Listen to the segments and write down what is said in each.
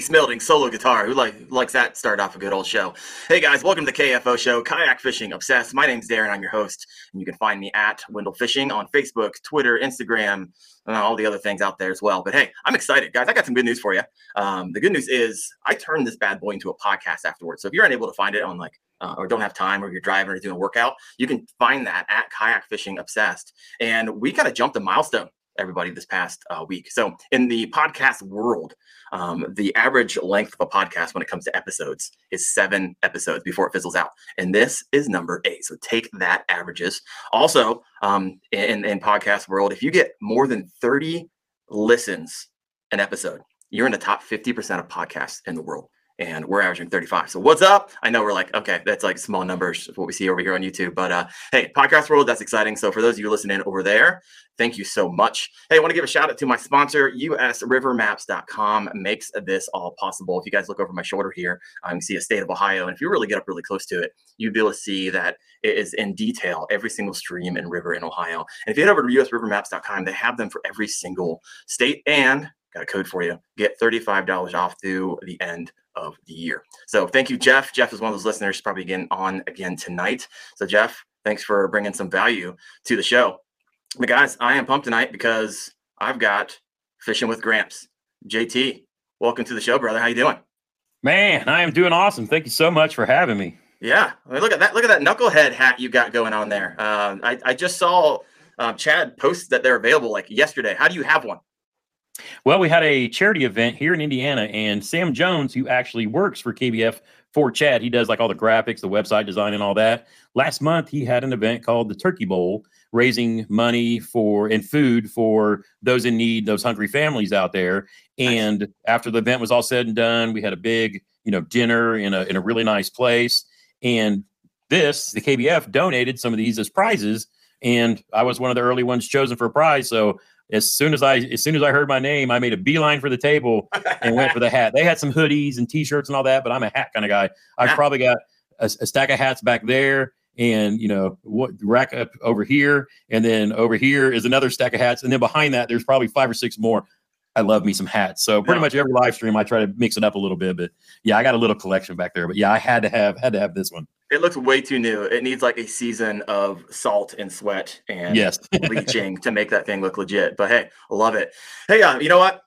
Chase Milding, solo guitar. Who like likes that? Start off a good old show. Hey guys, welcome to the KFO show, Kayak Fishing Obsessed. My name's Darren. I'm your host, and you can find me at Wendell Fishing on Facebook, Twitter, Instagram, and all the other things out there as well. But hey, I'm excited, guys. I got some good news for you. Um, the good news is I turned this bad boy into a podcast afterwards. So if you're unable to find it on like uh, or don't have time or you're driving or doing a workout, you can find that at Kayak Fishing Obsessed. And we kind of jumped a milestone everybody this past uh, week. So, in the podcast world, um, the average length of a podcast when it comes to episodes is seven episodes before it fizzles out. And this is number eight. So, take that averages. Also, um, in, in podcast world, if you get more than 30 listens an episode, you're in the top 50% of podcasts in the world and we're averaging 35. So what's up? I know we're like, okay, that's like small numbers of what we see over here on YouTube. But uh, hey, podcast world, that's exciting. So for those of you listening over there, thank you so much. Hey, I want to give a shout out to my sponsor, usrivermaps.com makes this all possible. If you guys look over my shoulder here, um, you see a state of Ohio. And if you really get up really close to it, you'd be able to see that it is in detail every single stream and river in Ohio. And if you head over to usrivermaps.com, they have them for every single state and got a code for you. Get $35 off through the end of the year. So thank you, Jeff. Jeff is one of those listeners probably getting on again tonight. So Jeff, thanks for bringing some value to the show. But guys, I am pumped tonight because I've got fishing with Gramps. JT, welcome to the show, brother. How you doing? Man, I am doing awesome. Thank you so much for having me. Yeah, I mean, look at that. Look at that knucklehead hat you got going on there. Um, I, I just saw um, Chad post that they're available like yesterday. How do you have one? Well, we had a charity event here in Indiana, and Sam Jones, who actually works for KBF for Chad, he does like all the graphics, the website design, and all that. Last month, he had an event called the Turkey Bowl, raising money for and food for those in need, those hungry families out there. And after the event was all said and done, we had a big, you know, dinner in a in a really nice place. And this, the KBF donated some of these as prizes, and I was one of the early ones chosen for a prize. So as soon as I as soon as I heard my name, I made a beeline for the table and went for the hat. They had some hoodies and t-shirts and all that, but I'm a hat kind of guy. I've probably got a, a, stack of hats back there, and you know what rack up over here, and then over here is another stack of hats, and then behind that there's probably five or six more. I love me some hats. So pretty yeah. much every live stream I try to mix it up a little bit, but yeah, I got a little collection back there. But yeah, I had to have had to have this one. It looks way too new. It needs like a season of salt and sweat and yes. bleaching to make that thing look legit. But hey, love it. Hey, uh, you know what?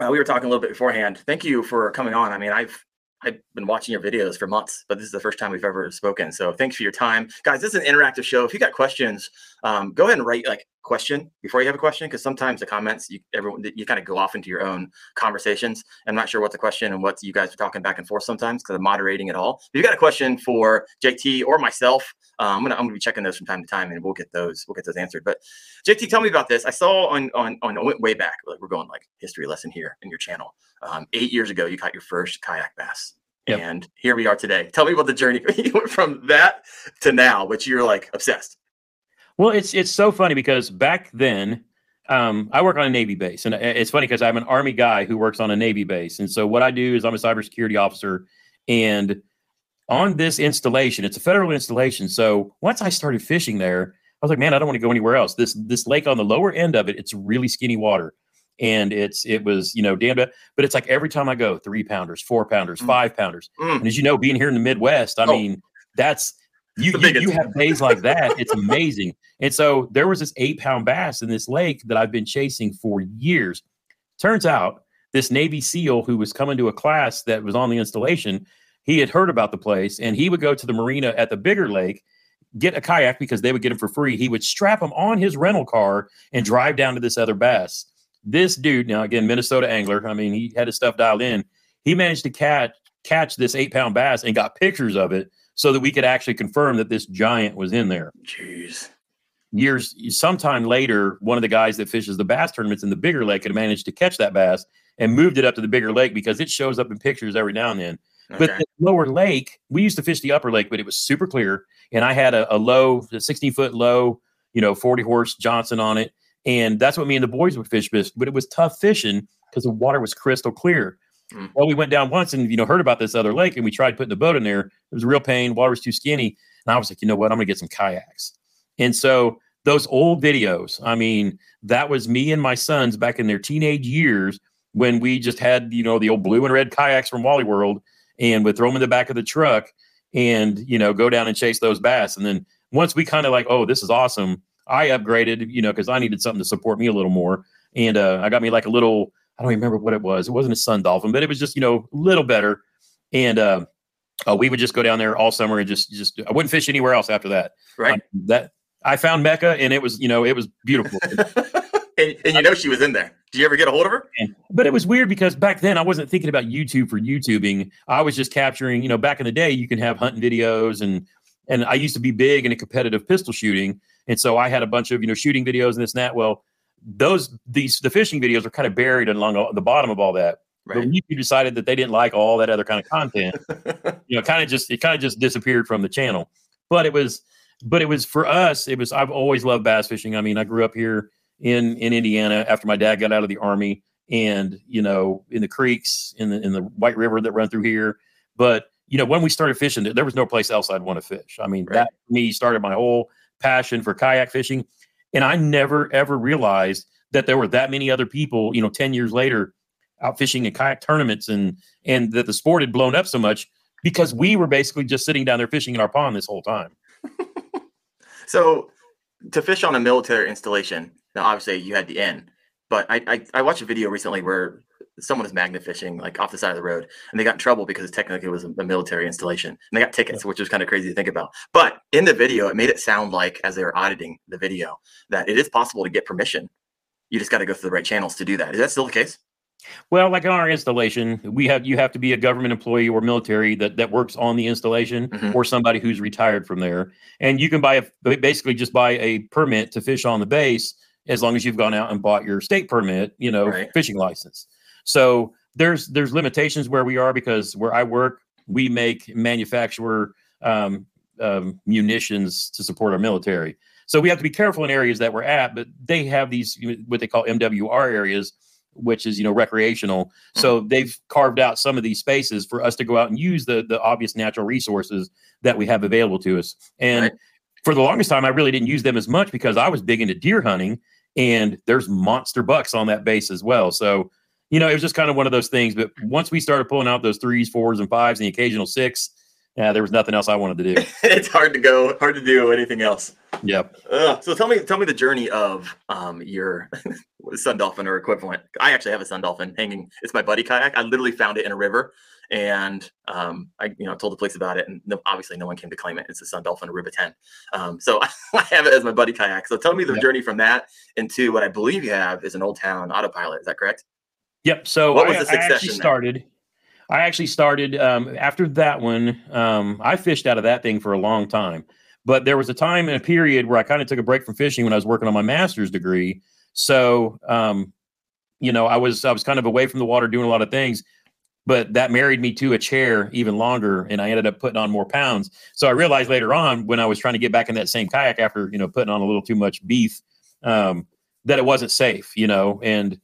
Uh, we were talking a little bit beforehand. Thank you for coming on. I mean, I've I've been watching your videos for months, but this is the first time we've ever spoken. So thanks for your time, guys. This is an interactive show. If you got questions, um, go ahead and write like question before you have a question, because sometimes the comments you everyone you kind of go off into your own conversations. I'm not sure what the question and what you guys are talking back and forth sometimes because I'm moderating it all. If you got a question for JT or myself, uh, I'm gonna I'm gonna be checking those from time to time, and we'll get those we'll get those answered. But JT, tell me about this. I saw on on on way back, like we're going like history lesson here in your channel. Um, eight years ago, you caught your first kayak bass. Yep. And here we are today. Tell me about the journey from that to now, which you're like obsessed. Well, it's it's so funny because back then, um, I work on a Navy base, and it's funny because I'm an Army guy who works on a Navy base, and so what I do is I'm a cybersecurity officer, and on this installation, it's a federal installation. So once I started fishing there, I was like, man, I don't want to go anywhere else. This this lake on the lower end of it, it's really skinny water and it's it was you know damn but it's like every time I go three pounders, four pounders, mm. five pounders, mm. and as you know, being here in the Midwest, I oh. mean that's you, you, you have days like that. It's amazing. And so there was this eight pound bass in this lake that I've been chasing for years. Turns out this Navy SEAL who was coming to a class that was on the installation, he had heard about the place and he would go to the marina at the bigger lake, get a kayak because they would get him for free. He would strap him on his rental car and drive down to this other bass this dude, now again, Minnesota angler, I mean, he had his stuff dialed in. He managed to catch catch this eight pound bass and got pictures of it so that we could actually confirm that this giant was in there. Jeez. Years sometime later, one of the guys that fishes the bass tournaments in the bigger lake had managed to catch that bass and moved it up to the bigger lake because it shows up in pictures every now and then. Okay. But the lower lake, we used to fish the upper lake, but it was super clear. And I had a, a low, a 16 foot low, you know, 40 horse Johnson on it. And that's what me and the boys would fish, but it was tough fishing because the water was crystal clear. Mm. Well, we went down once and you know heard about this other lake, and we tried putting the boat in there. It was a real pain. Water was too skinny, and I was like, you know what? I'm gonna get some kayaks. And so those old videos, I mean, that was me and my sons back in their teenage years when we just had you know the old blue and red kayaks from Wally World and would throw them in the back of the truck and you know go down and chase those bass. And then once we kind of like, oh, this is awesome. I upgraded, you know, because I needed something to support me a little more, and uh, I got me like a little. I don't even remember what it was. It wasn't a Sun Dolphin, but it was just you know a little better. And uh, uh, we would just go down there all summer and just just I wouldn't fish anywhere else after that. Right. Um, that I found Mecca and it was you know it was beautiful. and, and you know she was in there. Did you ever get a hold of her? And- but it was weird because back then I wasn't thinking about YouTube for YouTubing. I was just capturing, you know, back in the day you can have hunting videos and and I used to be big into competitive pistol shooting. And so I had a bunch of, you know, shooting videos and this and that. Well, those these the fishing videos are kind of buried along the bottom of all that. But Right. when YouTube decided that they didn't like all that other kind of content, you know, kind of just it kind of just disappeared from the channel. But it was, but it was for us. It was. I've always loved bass fishing. I mean, I grew up here in in Indiana after my dad got out of the army, and you know, in the creeks in the in the White River that run through here. But you know, when we started fishing, there- was no place else I'd want to fish. I mean, Right. that me started my whole passion for kayak fishing, and I never ever realized that there were that many other people. You know, ten years later, out fishing in kayak tournaments, and and that the sport had blown up so much because we were basically just sitting down there fishing in our pond this whole time. So to fish on a military installation, now obviously you had the end, but I, I I watched a video recently where someone was magnet fishing like off the side of the road and they got in trouble because technically it was a, military installation and they got tickets, which was kind of crazy to think about. But in the video, it made it sound like as they were auditing the video that it is possible to get permission. You just got to go through the right channels to do that. Is that still the case? Well, like on our installation, we have you have to be a government employee or military that that works on the installation, Mhm. or somebody who's retired from there, and you can buy a basically just buy a permit to fish on the base as long as you've gone out and bought your state permit, you know, Right. fishing license. So there's there's limitations where we are because where I work, we make manufacture um, um, munitions to support our military. So we have to be careful in areas that we're at, but they have these what they call MWR areas, which is you know recreational. So they've carved out some of these spaces for us to go out and use the the obvious natural resources that we have available to us. And Right. for the longest time, I really didn't use them as much because I was big into deer hunting, and there's monster bucks on that base as well. So you know, it was just kind of one of those things. But once we started pulling out those threes, fours, and fives, and the occasional six, yeah, there was nothing else I wanted to do. it's hard to go, hard to do anything else. Yep. Ugh. so tell me, tell me the journey of um your sun dolphin or equivalent. I actually have a sun dolphin hanging. It's my buddy kayak. I literally found it in a river, and um I you know told the police about it, and no, obviously no one came to claim it. It's a sun dolphin Aruba ten. Um, so I have it as my buddy kayak. So tell me the Yep. journey from that into what I believe you have is an old town autopilot. Is that correct? Yep. So What I, was the I actually there? started. I actually started um, after that one. Um, I fished out of that thing for a long time, but there was a time and a period where I kind of took a break from fishing when I was working on my master's degree. So, um, you know, I was I was kind of away from the water doing a lot of things, but that married me to a chair even longer, and I ended up putting on more pounds. So I realized later on when I was trying to get back in that same kayak after you know putting on a little too much beef, um, that it wasn't safe. You know, and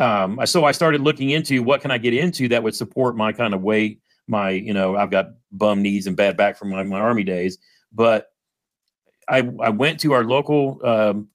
um, so I started looking into what can I get into that would support my kind of weight. My, you know, I've got bum knees and bad back from my, my army days, but I I went to our local, um,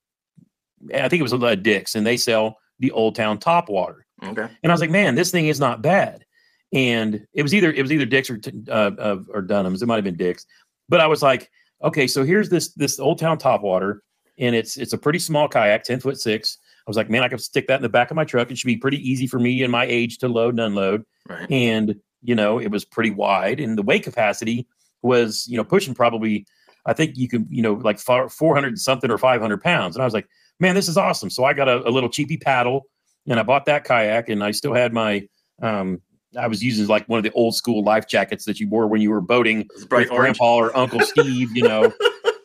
I think it was a Dick's, and they sell the Old Town Top Water, Okay. and I was like, man, this thing is not bad. And it was either it was either Dick's or uh, or Dunham's. It might have been Dick's, but I was like, okay, so here's this this Old Town Top Water, and it's it's a pretty small kayak, ten foot six. I was like, man, I could stick that in the back of my truck. It should be pretty easy for me and my age to load and unload. Right. And you know, it was pretty wide, and the weight capacity was you know pushing probably, I think you can, you know like four hundred something or five hundred pounds. And I was like, man, this is awesome. So I got a, a little cheapy paddle, and I bought that kayak, and I still had my um, I was using like one of the old school life jackets that you wore when you were boating It was bright with orange. grandpa or Uncle Steve, you know.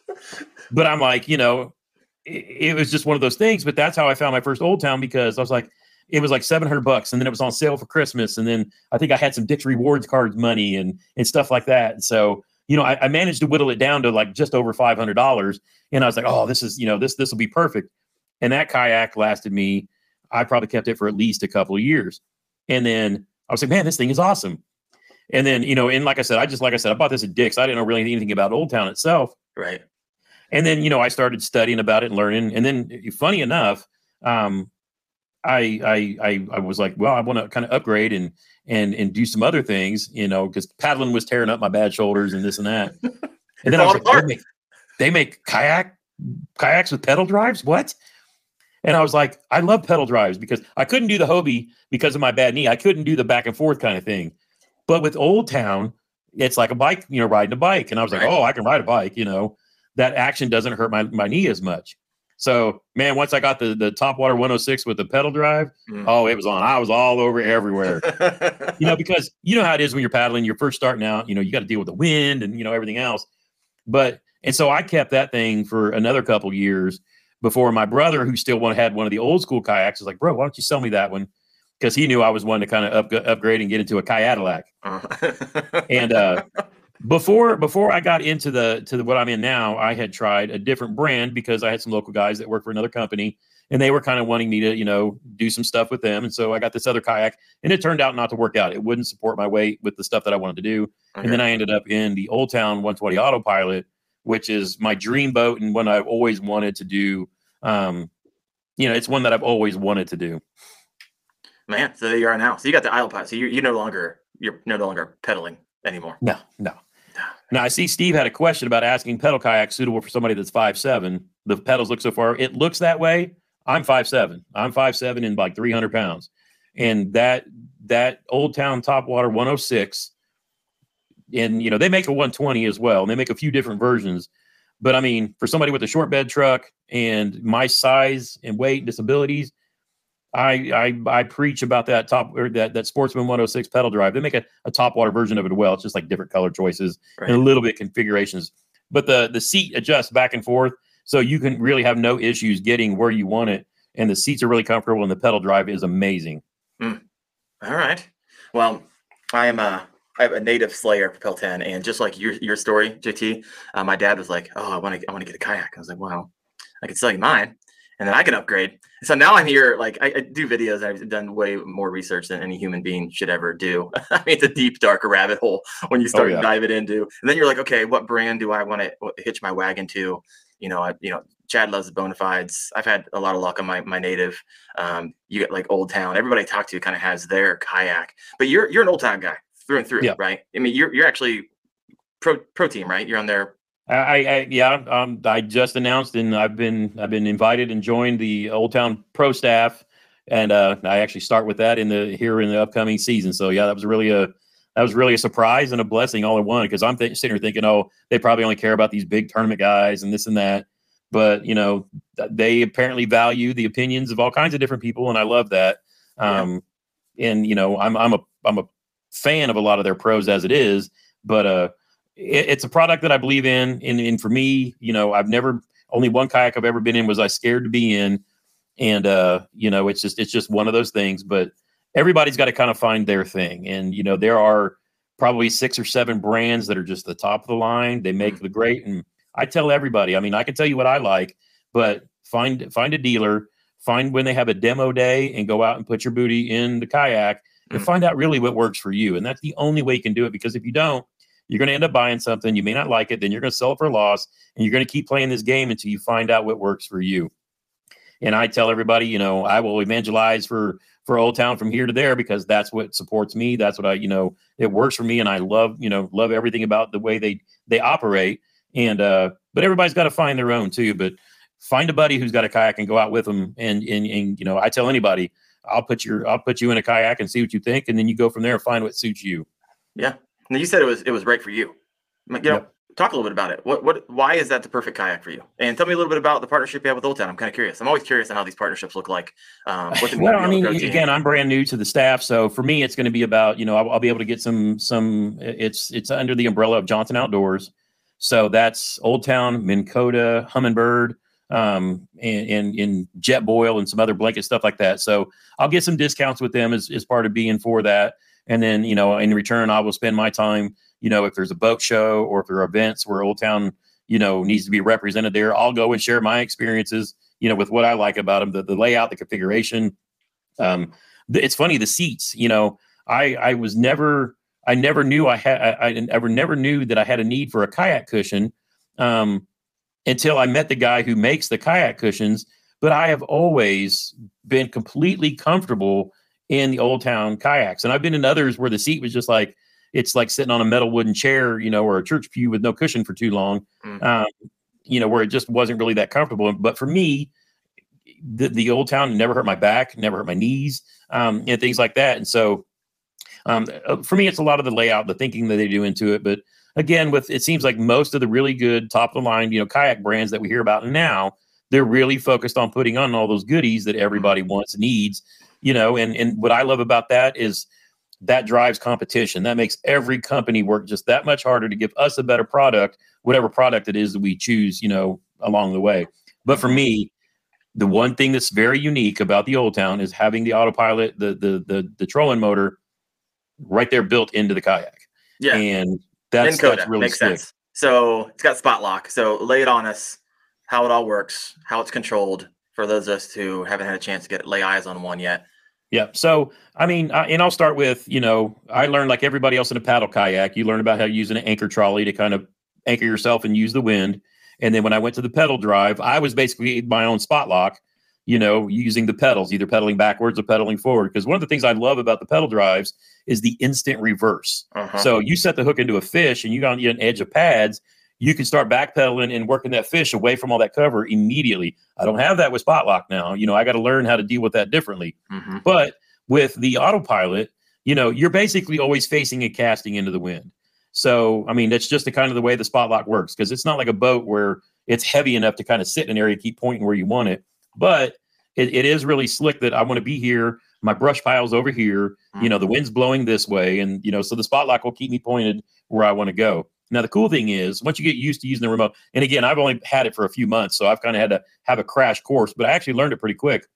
but I'm like, you know, it, was just one of those things. But that's how I found my first Old Town because I was like, it was like 700 bucks, and then it was on sale for Christmas, and then I think I had some Dick's Rewards cards money and and stuff like that. And so, you know, I, I managed to whittle it down to like just over 500 dollars, and I was like, oh, this is you know this this will be perfect. And that kayak lasted me. I probably kept it for at least a couple of years, and then I was like, man, this thing is awesome. And then, you know, and like I said, I just like I said, I bought this at Dick's. I didn't know really anything about Old Town itself. Right. And then, you know, I started studying about it and learning. And then, funny enough, um, I I I, I was like, well, I want to kind of upgrade and and and do some other things, you know, because paddling was tearing up my bad shoulders and this and that. And then I was like, they make, they make kayak kayaks with pedal drives. What? And I was like, I love pedal drives because I couldn't do the Hobie because of my bad knee. I couldn't do the back and forth kind of thing. But with Old Town, it's like a bike, you know, riding a bike. And I was like, oh, I can ride a bike, you know, that action doesn't hurt my, my knee as much. So man, once I got the the top water 106 with the pedal drive, mm. oh, it was on. I was all over everywhere. you know, because you know how it is when you're paddling, you're first starting out, you know, you got to deal with the wind and you know everything else. But and so I kept that thing for another couple years before my brother, who still one had one of the old school kayaks, was like, "Bro, why don't you sell me that one?" Because he knew I was one to kind of up, upgrade and get into a kayadilac. Uh-huh. and uh, before before I got into the to the, what I'm in now, I had tried a different brand because I had some local guys that work for another company, and they were kind of wanting me to you know do some stuff with them, and so I got this other kayak, and it turned out not to work out. It wouldn't support my weight with the stuff that I wanted to do, okay. and then I ended up in the Old Town 120 Autopilot, which is my dream boat and one I've always wanted to do. Um, you know, it's one that I've always wanted to do. Man, so you are now. So you got the Autopilot. So you you no longer you're no longer pedaling anymore. No, no. Now I see Steve had a question about asking pedal kayak suitable for somebody that's five seven. The pedals look so far. It looks that way. I'm five seven. I'm five seven and like three hundred pounds, and that that Old Town Top Water 106, and you know they make a 120 as well, and they make a few different versions. But I mean, for somebody with a short bed truck and my size and weight and disabilities, I, I I preach about that top or that that Sportsman 106 pedal drive. They make a, a top water version of it as well. It's just like different color choices right. and a little bit configurations. But the the seat adjusts back and forth, so you can really have no issues getting where you want it. And the seats are really comfortable, and the pedal drive is amazing. Mm. All right. Well, I am a I have a native Slayer Propel 10, and just like your your story, JT, uh, my dad was like, "Oh, I want to I want to get a kayak." I was like, "Wow, I can sell you mine." And then I can upgrade. So now I'm here, like I, I, do videos. I've done way more research than any human being should ever do. I mean, it's a deep, dark rabbit hole when you oh, start oh, yeah. diving into. And then you're like, okay, what brand do I want to hitch my wagon to? You know, I, you know, Chad loves the Bonafides. I've had a lot of luck on my my native. Um, you get like Old Town. Everybody I talk to kind of has their kayak, but you're you're an Old Town guy through and through, yeah. right? I mean, you're you're actually pro pro team, right? You're on their I, I yeah, um, I just announced and I've been I've been invited and joined the Old Town Pro staff, and uh, I actually start with that in the here in the upcoming season. So yeah, that was really a that was really a surprise and a blessing all in one because I'm th- sitting here thinking, oh, they probably only care about these big tournament guys and this and that, but you know, they apparently value the opinions of all kinds of different people, and I love that. Um, yeah. And you know, I'm I'm a I'm a fan of a lot of their pros as it is, but uh it, it's a product that I believe in. And, and for me, you know, I've never only one kayak I've ever been in was I scared to be in, and uh, you know, it's just it's just one of those things. But everybody's got to kind of find their thing, and you know, there are probably six or seven brands that are just the top of the line. They make mm-hmm. the great, and I tell everybody. I mean, I can tell you what I like, but find find a dealer, find when they have a demo day, and go out and put your booty in the kayak and mm-hmm. find out really what works for you. And that's the only way you can do it because if you don't, you're going to end up buying something. You may not like it. Then you're going to sell it for a loss. And you're going to keep playing this game until you find out what works for you. And I tell everybody, you know, I will evangelize for for Old Town from here to there because that's what supports me. That's what I, you know, it works for me, and I love, you know, love everything about the way they they operate. And uh, but everybody's got to find their own too. But find a buddy who's got a kayak and go out with them. And and and you know, I tell anybody, I'll put your I'll put you in a kayak and see what you think, and then you go from there and find what suits you. Yeah, now you said it was it was right for you. You know, yep. talk a little bit about it. What what why is that the perfect kayak for you? And tell me a little bit about the partnership you have with Old Town. I'm kind of curious. I'm always curious on how these partnerships look like. Um, well, I mean, again, I'm brand new to the staff, so for me, it's going to be about you know I'll, I'll, be able to get some some. It's it's under the umbrella of Johnson Outdoors, so that's Old Town, Minn Kota, Humminbird. Um, and, and, and Jetboil and some other blanket stuff like that. So I'll get some discounts with them as, as part of being for that. And then, you know, in return, I will spend my time, you know, if there's a boat show or if there are events where Old Town, you know, needs to be represented there, I'll go and share my experiences, you know, with what I like about them, the, the layout, the configuration. Um, it's funny, the seats, you know, I, I was never, I never knew I had, I, I ever never knew that I had a need for a kayak cushion um, until I met the guy who makes the kayak cushions. but I have always been completely comfortable in the Old Town kayaks, and I've been in others where the seat was just like it's like sitting on a metal wooden chair, you know, or a church pew with no cushion for too long, mm. um, you know, where it just wasn't really that comfortable. But for me, the, the Old Town never hurt my back, never hurt my knees, um, and things like that. And so, um, uh, for me, it's a lot of the layout, the thinking that they do into it. But again, with it seems like most of the really good top of the line, you know, kayak brands that we hear about now, they're really focused on putting on all those goodies that everybody mm-hmm. wants, needs, you know. And and what I love about that is that drives competition. That makes every company work just that much harder to give us a better product, whatever product it is that we choose, you know, along the way. But for me, the one thing that's very unique about the Old Town is having the autopilot, the the the the trolling motor, right there built into the kayak. Yeah, and that's, that's really makes sick. sense. So it's got spot lock. So lay it on us, how it all works, how it's controlled for those of us who haven't had a chance to get lay eyes on one yet. Yeah. So, I mean, uh, and I'll start with, you know, I learned like everybody else in a paddle kayak, you learn about how to use an anchor trolley to kind of anchor yourself and use the wind. And then when I went to the pedal drive, I was basically my own spot lock, you know, using the pedals, either pedaling backwards or pedaling forward. Because one of the things I love about the pedal drives is the instant reverse. Uh-huh. So you set the hook into a fish and you got on an edge of pads, you can start backpedaling and working that fish away from all that cover immediately. I don't have that with spot lock now. You know, I got to learn how to deal with that differently. Mm-hmm. But with the autopilot, you know, you're basically always facing and casting into the wind. So, I mean, that's just the kind of the way the spot lock works because it's not like a boat where it's heavy enough to kind of sit in an area, keep pointing where you want it. But it, it is really slick that I want to be here. My brush pile's over here. Mm-hmm. You know, the mm-hmm. wind's blowing this way. And, you know, so the spot lock will keep me pointed where I want to go. Now, the cool thing is, once you get used to using the remote, and again, I've only had it for a few months, so I've kind of had to have a crash course, but I actually learned it pretty quick.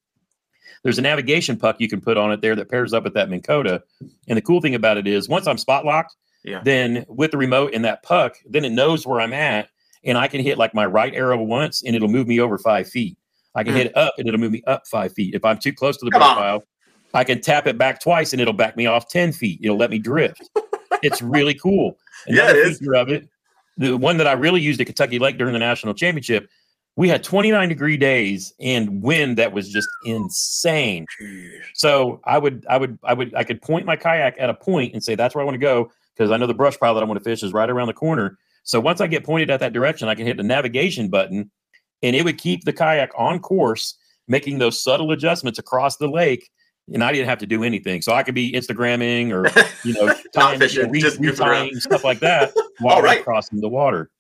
There's a navigation puck you can put on it there that pairs up with that Minn Kota. And the cool thing about it is, once I'm spot locked, yeah. then with the remote and that puck, then it knows where I'm at, and I can hit like my right arrow once, and it'll move me over five feet. I can mm. hit it up, and it'll move me up five feet. If I'm too close to the profile, I can tap it back twice, and it'll back me off ten feet. It'll let me drift. It's really cool. Another yeah, it feature is. of it, the one that I really used at Kentucky Lake during the national championship, we had 29 degree days and wind that was just insane. So I would, I would, I would, I could point my kayak at a point and say, that's where I want to go. Cause I know the brush pile that I want to fish is right around the corner. So once I get pointed at that direction, I can hit the navigation button and it would keep the kayak on course, making those subtle adjustments across the lake and I didn't have to do anything. So I could be Instagramming or you know, time, fishing, you know, re- retying stuff like that while right. crossing the water.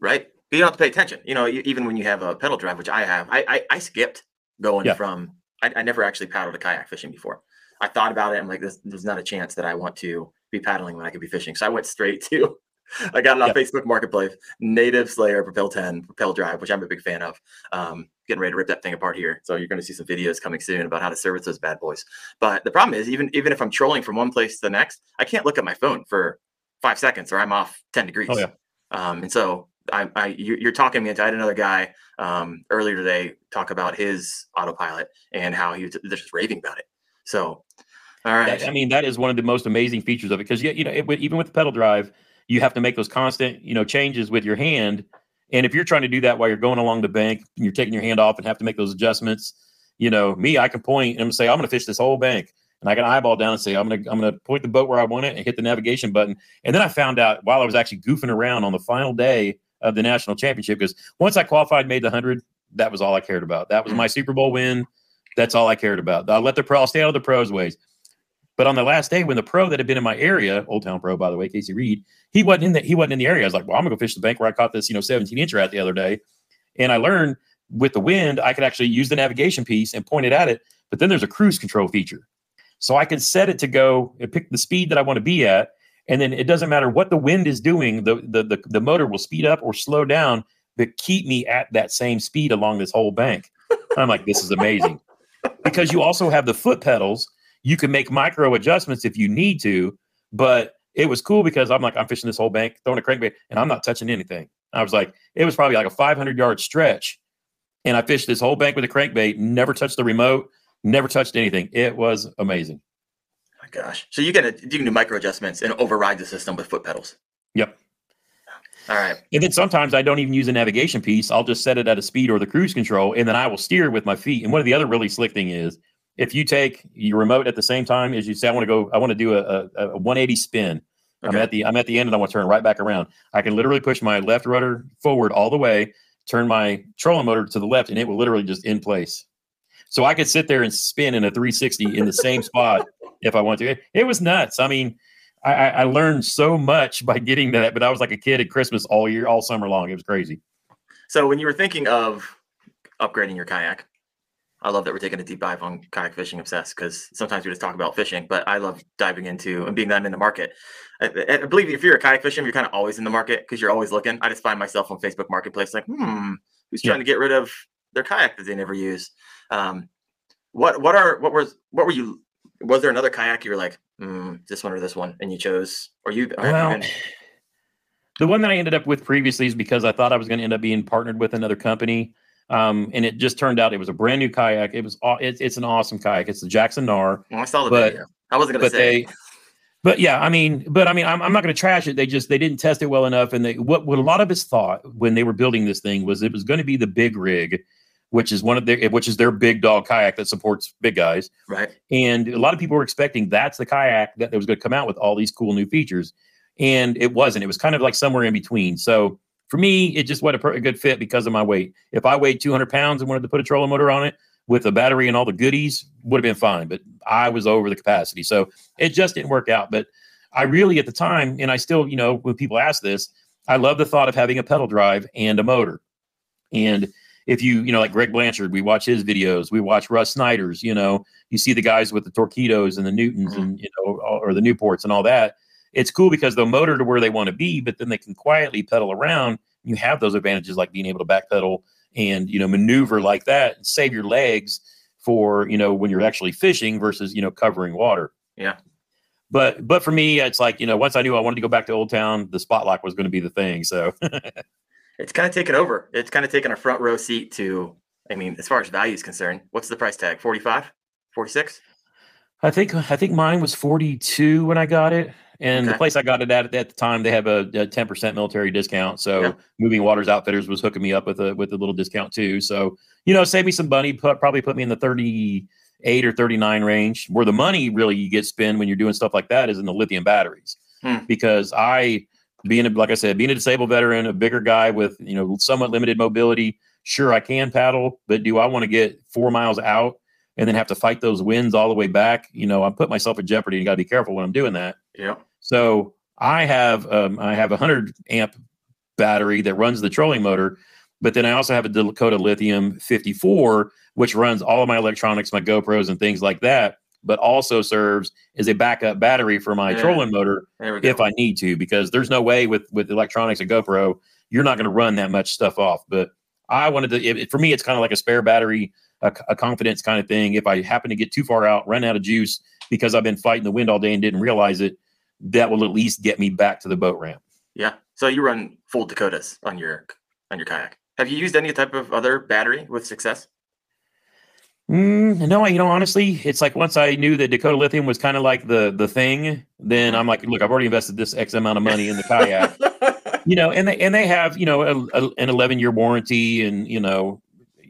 Right. But you don't have to pay attention. You know, even when you have a pedal drive, which I have, I I, I skipped going yeah. from. I, I, never actually paddled a kayak fishing before. I thought about it. I'm like, this, there's not a chance that I want to be paddling when I could be fishing. So I went straight to I got it on. Facebook Marketplace. Native Slayer Propel 10 Propel Drive, which I'm a big fan of. Um, getting ready to rip that thing apart here. So you're going to see some videos coming soon about how to service those bad boys. But the problem is, even even if I'm trolling from one place to the next, I can't look at my phone for five seconds, or I'm off 10 degrees. Oh, yeah. Um, and so I, I you, are talking me into. I had another guy um, earlier today talk about his autopilot and how he was just raving about it. So, all right. I mean, that is one of the most amazing features of it because you know, it, even with the pedal drive you have to make those constant, you know, changes with your hand. And if you're trying to do that while you're going along the bank and you're taking your hand off and have to make those adjustments, you know, me, I can point and say, I'm gonna fish this whole bank. And I can eyeball down and say, I'm gonna I'm gonna point the boat where I want it and hit the navigation button. And then I found out while I was actually goofing around on the final day of the national championship, because once I qualified, made the hundred, that was all I cared about. That was my Super Bowl win. That's all I cared about. I'll let the pro, I'll stay out of the pros' ways. But on the last day, when the pro that had been in my area, Old Town Pro, by the way, Casey Reed, he wasn't in the he wasn't in the area. I was like, well, I'm gonna go fish the bank where I caught this, you know, 17 inch rat the other day. And I learned with the wind, I could actually use the navigation piece and point it at it. But then there's a cruise control feature. So I can set it to go and pick the speed that I want to be at. And then it doesn't matter what the wind is doing, the, the, the, the motor will speed up or slow down, but keep me at that same speed along this whole bank. I'm like, this is amazing. because you also have the foot pedals you can make micro adjustments if you need to, but it was cool because I'm like, I'm fishing this whole bank, throwing a crankbait, and I'm not touching anything. I was like, it was probably like a 500 yard stretch. And I fished this whole bank with a crankbait, never touched the remote, never touched anything. It was amazing. Oh my gosh. So you can, you can do micro adjustments and override the system with foot pedals. Yep. All right. And then sometimes I don't even use a navigation piece. I'll just set it at a speed or the cruise control, and then I will steer with my feet. And one of the other really slick thing is if you take your remote at the same time as you say, I want to go, I want to do a, a, a 180 spin. Okay. I'm at the I'm at the end and I want to turn right back around. I can literally push my left rudder forward all the way, turn my trolling motor to the left, and it will literally just in place. So I could sit there and spin in a 360 in the same spot if I want to. It, it was nuts. I mean, I, I, learned so much by getting that, but I was like a kid at Christmas all year, all summer long. It was crazy. So when you were thinking of upgrading your kayak, I love that we're taking a deep dive on kayak fishing obsessed because sometimes we just talk about fishing, but I love diving into and being that I'm in the market. I, I believe if you're a kayak fisherman, you're kind of always in the market because you're always looking. I just find myself on Facebook Marketplace like, hmm, who's trying yeah. to get rid of their kayak that they never use? Um, what what are what was what were you? Was there another kayak you were like, mm, this one or this one, and you chose, or you? Well, been... the one that I ended up with previously is because I thought I was going to end up being partnered with another company, um, and it just turned out it was a brand new kayak. It was it's, it's an awesome kayak. It's the Jackson Knarr. Well, I saw the but, video. I wasn't going to say. They, but yeah, I mean, but I mean, I'm, I'm not going to trash it. They just they didn't test it well enough, and they what what a lot of us thought when they were building this thing was it was going to be the big rig which is one of their which is their big dog kayak that supports big guys. Right. And a lot of people were expecting that's the kayak that was going to come out with all these cool new features, and it wasn't. It was kind of like somewhere in between. So for me, it just wasn't a, good fit because of my weight. If I weighed 200 pounds and wanted to put a trolling motor on it with a battery and all the goodies, would have been fine. But I was over the capacity, so it just didn't work out. But I really, at the time, and I still, you know, when people ask this, I love the thought of having a pedal drive and a motor. And if you, you know, like Greg Blanchard, we watch his videos, we watch Russ Snyder's, you know, you see the guys with the Torqeedos and the Newtons mm-hmm. and, you know, or the Newports and all that. It's cool because they'll motor to where they want to be, but then they can quietly pedal around. You have those advantages like being able to backpedal and, you know, maneuver like that and save your legs for, you know, when you're actually fishing versus, you know, covering water. Yeah. But, but for me, it's like, you know, once I knew I wanted to go back to Old Town, the spot lock was going to be the thing. So it's kind of taken over. It's kind of taken a front row seat to, I mean, as far as value is concerned, what's the price tag? 45, 46? I think, I think mine was 42 when I got it. And okay. the place I got it at at the time, they have a, a 10% military discount. So yeah. Moving Waters Outfitters was hooking me up with a with a little discount too. So you know, save me some money. Put, probably put me in the 38 or 39 range. Where the money really you get spent when you're doing stuff like that is in the lithium batteries. Hmm. Because I being a, like I said, being a disabled veteran, a bigger guy with you know somewhat limited mobility. Sure, I can paddle, but do I want to get four miles out and then have to fight those winds all the way back? You know, I put myself in jeopardy. You got to be careful when I'm doing that. Yeah. So I have um, I have a hundred amp battery that runs the trolling motor, but then I also have a Dakota Lithium 54, which runs all of my electronics, my GoPros, and things like that but also serves as a backup battery for my yeah. trolling motor if I need to, because there's no way with with electronics and GoPro you're not going to run that much stuff off. But I wanted to. It, for me, it's kind of like a spare battery, a, a, confidence kind of thing. If I happen to get too far out, run out of juice because I've been fighting the wind all day and didn't realize it, that will at least get me back to the boat ramp. Yeah. So you run full Dakotas on your on your kayak. Have you used any type of other battery with success? Mm, no, you know, honestly, it's like once I knew that Dakota Lithium was kind of like the the thing, then I'm like, look, I've already invested this X amount of money in the kayak, you know, and they and they have you know a, a, an 11 year warranty, and you know,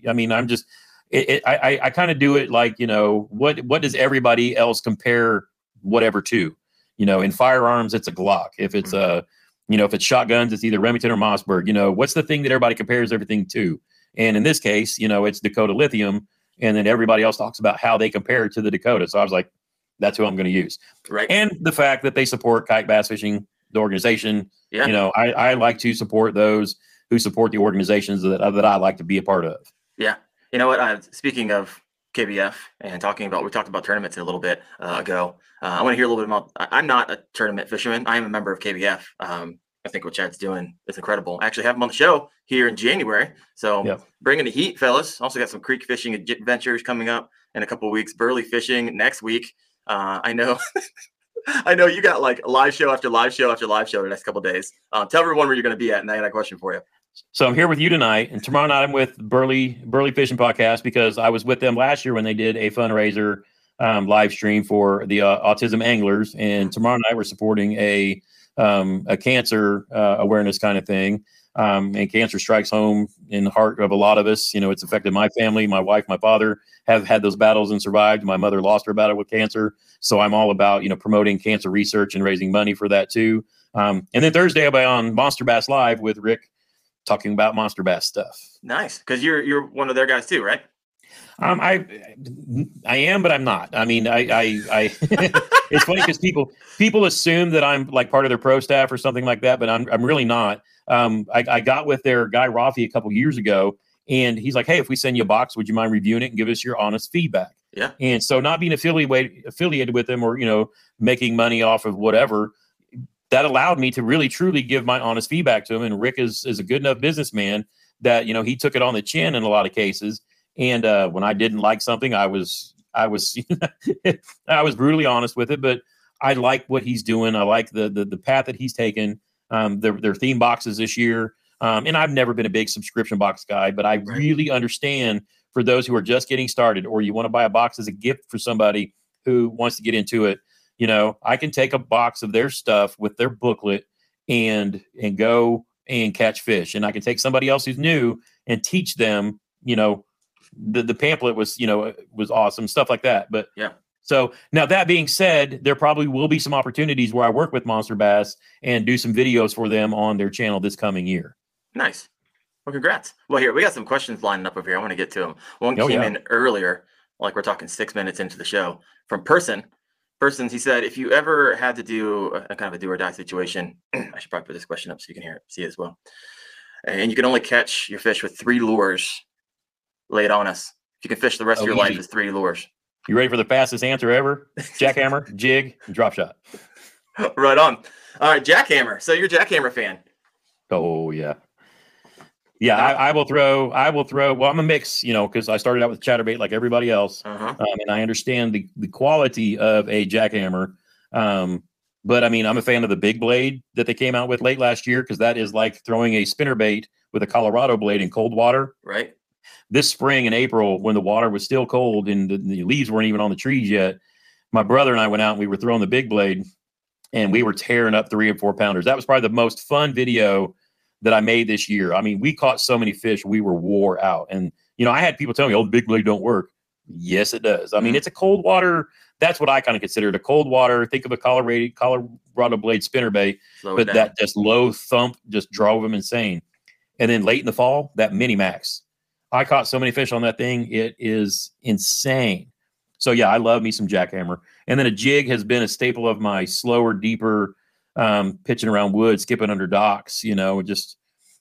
I mean, I'm just, it, it, I I kind of do it like you know what what does everybody else compare whatever to, you know, in firearms it's a Glock, if it's mm-hmm. a you know if it's shotguns it's either Remington or Mossberg, you know, what's the thing that everybody compares everything to, and in this case, you know, it's Dakota Lithium and then everybody else talks about how they compare to the Dakota. So I was like, that's who I'm going to use. Right. And the fact that they support kayak bass fishing, the organization. Yeah. You know, I, I like to support those who support the organizations that that I like to be a part of. Yeah. You know what? Uh, speaking of KBF and talking about, we talked about tournaments a little bit uh, ago. Uh, I want to hear a little bit about. I'm not a tournament fisherman. I am a member of KBF. Um, I think what Chad's doing is incredible. I actually have him on the show here in January. So yep. bringing the heat, fellas. Also got some creek fishing adventures coming up in a couple weeks. Burley fishing next week. Uh, I know. I know you got like live show after live show after live show the next couple days. Uh, tell everyone where you're going to be at, and I got a question for you. So I'm here with you tonight, and tomorrow night I'm with Burley Burley Fishing Podcast because I was with them last year when they did a fundraiser um, live stream for the uh, autism anglers, and tomorrow night we're supporting a um, a cancer uh, awareness kind of thing. Um, and cancer strikes home in the heart of a lot of us. You know, it's affected my family. My wife, my father have had those battles and survived. My mother lost her battle with cancer. So I'm all about, you know, promoting cancer research and raising money for that too. Um, and then Thursday I'll be on Monster Bass Live with Rick talking about monster bass stuff. Nice. Cause you're, you're one of their guys too, right? Um, I, I am, but I'm not. I mean, I, I, I it's funny because people, people assume that I'm like part of their pro staff or something like that, but I'm, I'm really not. Um, I, I got with their guy Rafi a couple years ago, and he's like, "Hey, if we send you a box, would you mind reviewing it and give us your honest feedback?" Yeah. And so, not being affiliated affiliated with them or you know making money off of whatever, that allowed me to really truly give my honest feedback to him. And Rick is is a good enough businessman that you know he took it on the chin in a lot of cases and uh, when I didn't like something, I was I was I was brutally honest with it. But I like what he's doing. I like the the, the path that he's taken. Um, their their theme boxes this year. Um, and I've never been a big subscription box guy, but I really understand for those who are just getting started, or you want to buy a box as a gift for somebody who wants to get into it. You know, I can take a box of their stuff with their booklet and and go and catch fish, and I can take somebody else who's new and teach them. You know, the the pamphlet was you know was awesome stuff like that. But yeah. so now that being said there probably will be some opportunities where i work with monster bass and do some videos for them on their channel this coming year. Nice. Well congrats. Well here we got some questions lining up over here. I want to get to them one Oh, came yeah. in earlier like we're talking six minutes into the show from person persons he said if you ever had to do a, kind of a do or die situation i should probably put this question up so you can hear it see it as well. And you can only catch your fish with three lures lay it on us. If you can fish the rest Oh, of your life with three lures. You ready for the fastest answer ever? Jackhammer jig and drop shot. Right on. All right jackhammer. So you're a jackhammer fan. Oh yeah yeah I, I will throw i will throw well i'm a mix you know because i started out with chatterbait like everybody else uh-huh um, and I understand the, the quality of a jackhammer. Um, but I mean, I'm a fan of the big blade that they came out with late last year because that is like throwing a spinner bait with a Colorado blade in cold water. right This spring in April, when the water was still cold and the, the leaves weren't even on the trees yet, my brother and I went out and we were throwing the big blade and we were tearing up three and four pounders. That was probably the most fun video that I made this year. I mean, we caught so many fish, we were wore out. And, you know, I had people tell me, oh, the big blade don't work. Yes, it does. I mean, Mhm. it's a cold water. That's what I kind of consider it a cold water. Think of a Colorado Colorado blade spinner bait, Slow but down. that just low thump just drove him insane. And then late in the fall, that mini max. I caught so many fish on that thing. It is insane. So yeah, I love me some jackhammer. And then a jig has been a staple of my slower, deeper um, pitching around wood, skipping under docks, you know, just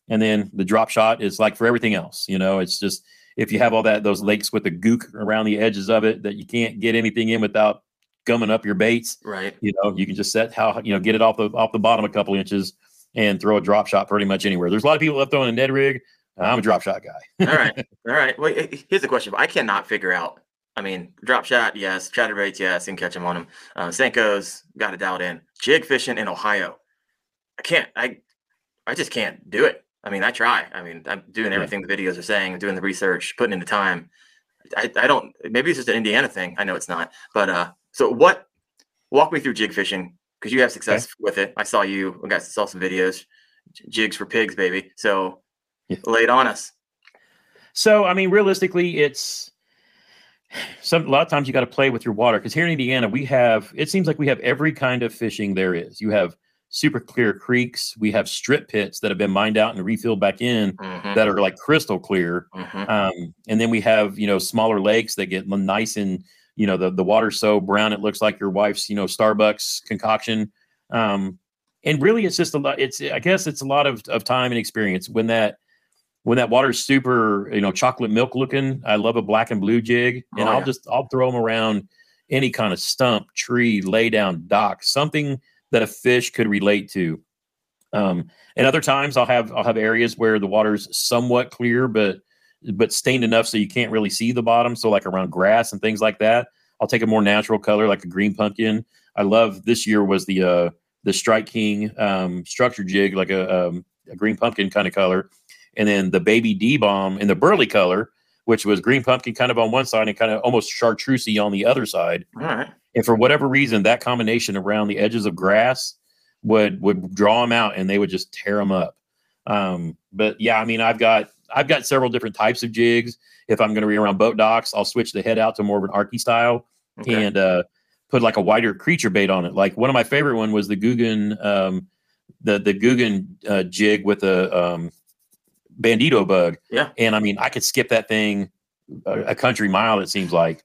and then the drop shot is like for everything else, you know, it's just if you have all that those lakes with the gook around the edges of it that you can't get anything in without gumming up your baits, right you know, you can just set how you know get it off the off the bottom a couple inches and throw a drop shot pretty much anywhere. There's a lot of people that throwing a Ned rig. I'm a drop shot guy. all right all right well here's the question i cannot figure out i mean drop shot yes. Chatterbaits yes. And catch them on them uh, senko's got it dialed in. Jig fishing in ohio. I can't i i just can't do it. I mean i try. I mean i'm doing everything the videos are saying doing the research putting in the time. I, I don't maybe it's just an indiana thing. I know it's not. But uh so what walk me through jig fishing because you have success with it. I saw you i got saw some videos. Jigs for pigs baby. So Yeah. lay it on us. So I mean, realistically, it's some a lot of times you got to play with your water because here in Indiana we have it seems like we have every kind of fishing there is. You have super clear creeks, we have strip pits that have been mined out and refilled back in Mhm, that are like crystal clear. mhm. Um, and then we have you know smaller lakes that get nice and you know the the water's so brown it looks like your wife's you know Starbucks concoction. Um, and really, it's just a lot. It's I guess it's a lot of of time and experience when that when that water's super you know chocolate milk looking. I love a black and blue jig, and Oh, I'll yeah. just I'll throw them around any kind of stump, tree, lay down, dock, something that a fish could relate to. Um, and other times I'll have I'll have areas where the water's somewhat clear, but but stained enough so you can't really see the bottom. So like around grass and things like that, I'll take a more natural color like a green pumpkin. I love this year was the uh the Strike King um structure jig like a um, a green pumpkin kind of color, and then the baby D bomb in the burley color, which was green pumpkin kind of on one side and kind of almost chartreusey on the other side. right And for whatever reason, that combination around the edges of grass would would draw them out and they would just tear them up. Um, but yeah, I mean, I've got I've got several different types of jigs. If I'm going to be around boat docks, I'll switch the head out to more of an arky style okay. and uh, put like a wider creature bait on it. Like one of my favorite one was the Googan, um, the the Googan uh, jig with a um, bandito bug. Yeah, and I mean, I could skip that thing a, a country mile. It seems like,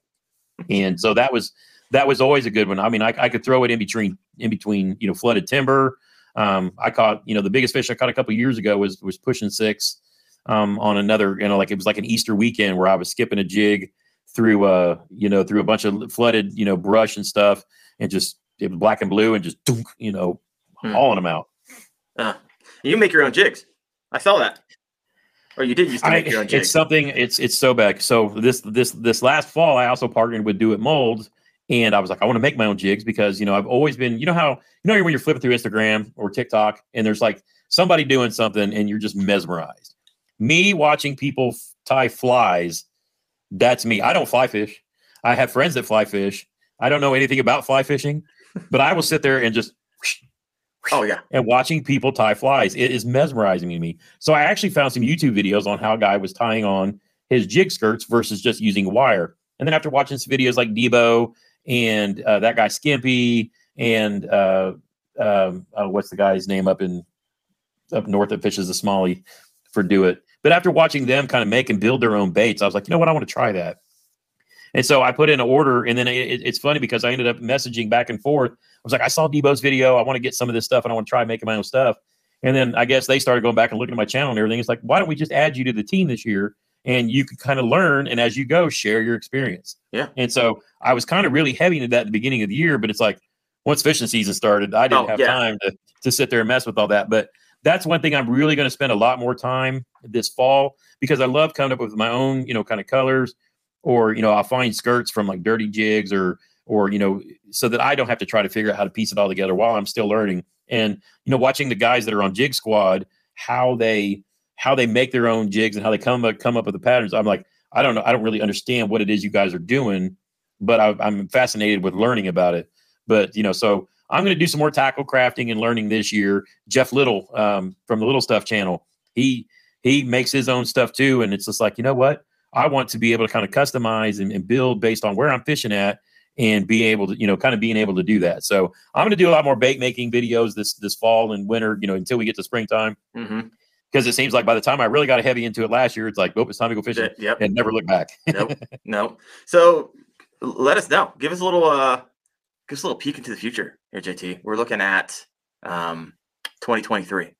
and so that was that was always a good one. I mean, I, I could throw it in between in between you know flooded timber. Um, I caught you know the biggest fish I caught a couple years ago was was pushing six um, on another you know like it was like an Easter weekend where I was skipping a jig through uh you know through a bunch of flooded you know brush and stuff and just it was black and blue and just you know hmm. hauling them out. Uh, you make your own jigs. I saw that. Or you did used to make I, your own jigs. It's something. It's it's so bad. So this this this last fall, I also partnered with Do It Molds, and I was like, I want to make my own jigs because you know I've always been. You know how you know when you're flipping through Instagram or TikTok, and there's like somebody doing something, and you're just mesmerized. Me watching people tie flies that's me. I don't fly fish. I have friends that fly fish. I don't know anything about fly fishing, but I will sit there and just oh yeah. And watching people tie flies it is mesmerizing to me. So i actually found some youtube videos on how a guy was tying on his jig skirts versus just using wire. And then after watching some videos like debo and uh, that guy skimpy and uh, um, uh, what's the guy's name up in up north that fishes the smalley for do it. But after watching them kind of make and build their own baits, I was like, you know what, I want to try that. And so I put in an order, and then it, it's funny because I ended up messaging back and forth. I was like, I saw Debo's video. I want to get some of this stuff, and I want to try making my own stuff. And then I guess they started going back and looking at my channel and everything. It's like, why don't we just add you to the team this year? And you can kind of learn, and as you go, share your experience. Yeah. And so I was kind of really heavy into that at the beginning of the year, but it's like once fishing season started, I didn't oh, have yeah. time to to sit there and mess with all that. But that's one thing I'm really going to spend a lot more time this fall because I love coming up with my own, you know, kind of colors or, you know, I'll find skirts from like dirty jigs or, or, you know, so that I don't have to try to figure out how to piece it all together while I'm still learning. And, you know, watching the guys that are on Jig Squad, how they, how they make their own jigs and how they come up, come up with the patterns. I'm like, I don't know. I don't really understand what it is you guys are doing, but I, I'm fascinated with learning about it. But, you know, so I'm going to do some more tackle crafting and learning this year. Jeff Little um, from the Little Stuff channel, he he makes his own stuff too, and it's just like you know what, I want to be able to kind of customize and, and build based on where I'm fishing at, and be able to you know kind of being able to do that. So I'm going to do a lot more bait making videos this this fall and winter, you know, until we get to springtime. Mm-hmm because it seems like by the time I really got heavy into it last year, it's like, oh, it's time to go fishing. Yep. And never look back. nope. No. So let us know. Give us a little uh give us a little peek into the future here, JT. We're looking at um, 2023.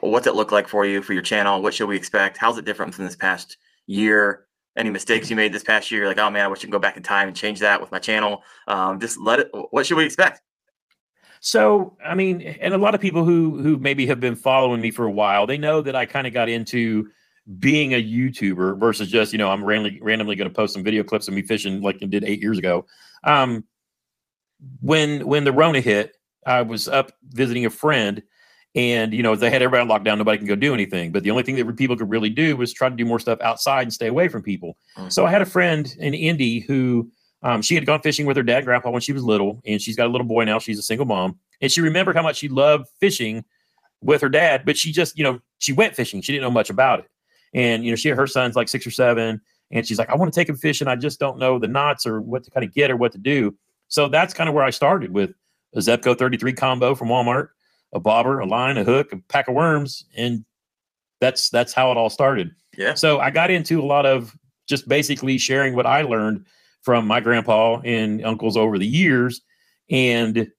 what's it look like for you for your channel? What should we expect? How's it different from this past year? Any mistakes you made this past year? Like, oh man, I wish I could go back in time and change that with my channel. Um, just let it. What should we expect? So, I mean, and a lot of people who who maybe have been following me for a while, they know that I kind of got into being a YouTuber versus just you know I'm randomly randomly going to post some video clips of me fishing like I did eight years ago. Um, when when the Rona hit, I was up visiting a friend, and you know they had everybody on lockdown. Nobody can go do anything. But the only thing that people could really do was try to do more stuff outside and stay away from people. Mm-hmm. So I had a friend in Indy who um, she had gone fishing with her dad, grandpa when she was little, and she's got a little boy now. She's a single mom, and she remembered how much she loved fishing with her dad. But she just you know she went fishing. She didn't know much about it, and you know she had her son's like six or seven. And she's like, I want to take him fishing. I just don't know the knots or what to kind of get or what to do. So that's kind of where I started with a Zebco 33 combo from Walmart, a bobber, a line, a hook, a pack of worms, and that's that's how it all started. Yeah. So I got into a lot of just basically sharing what I learned from my grandpa and uncles over the years, and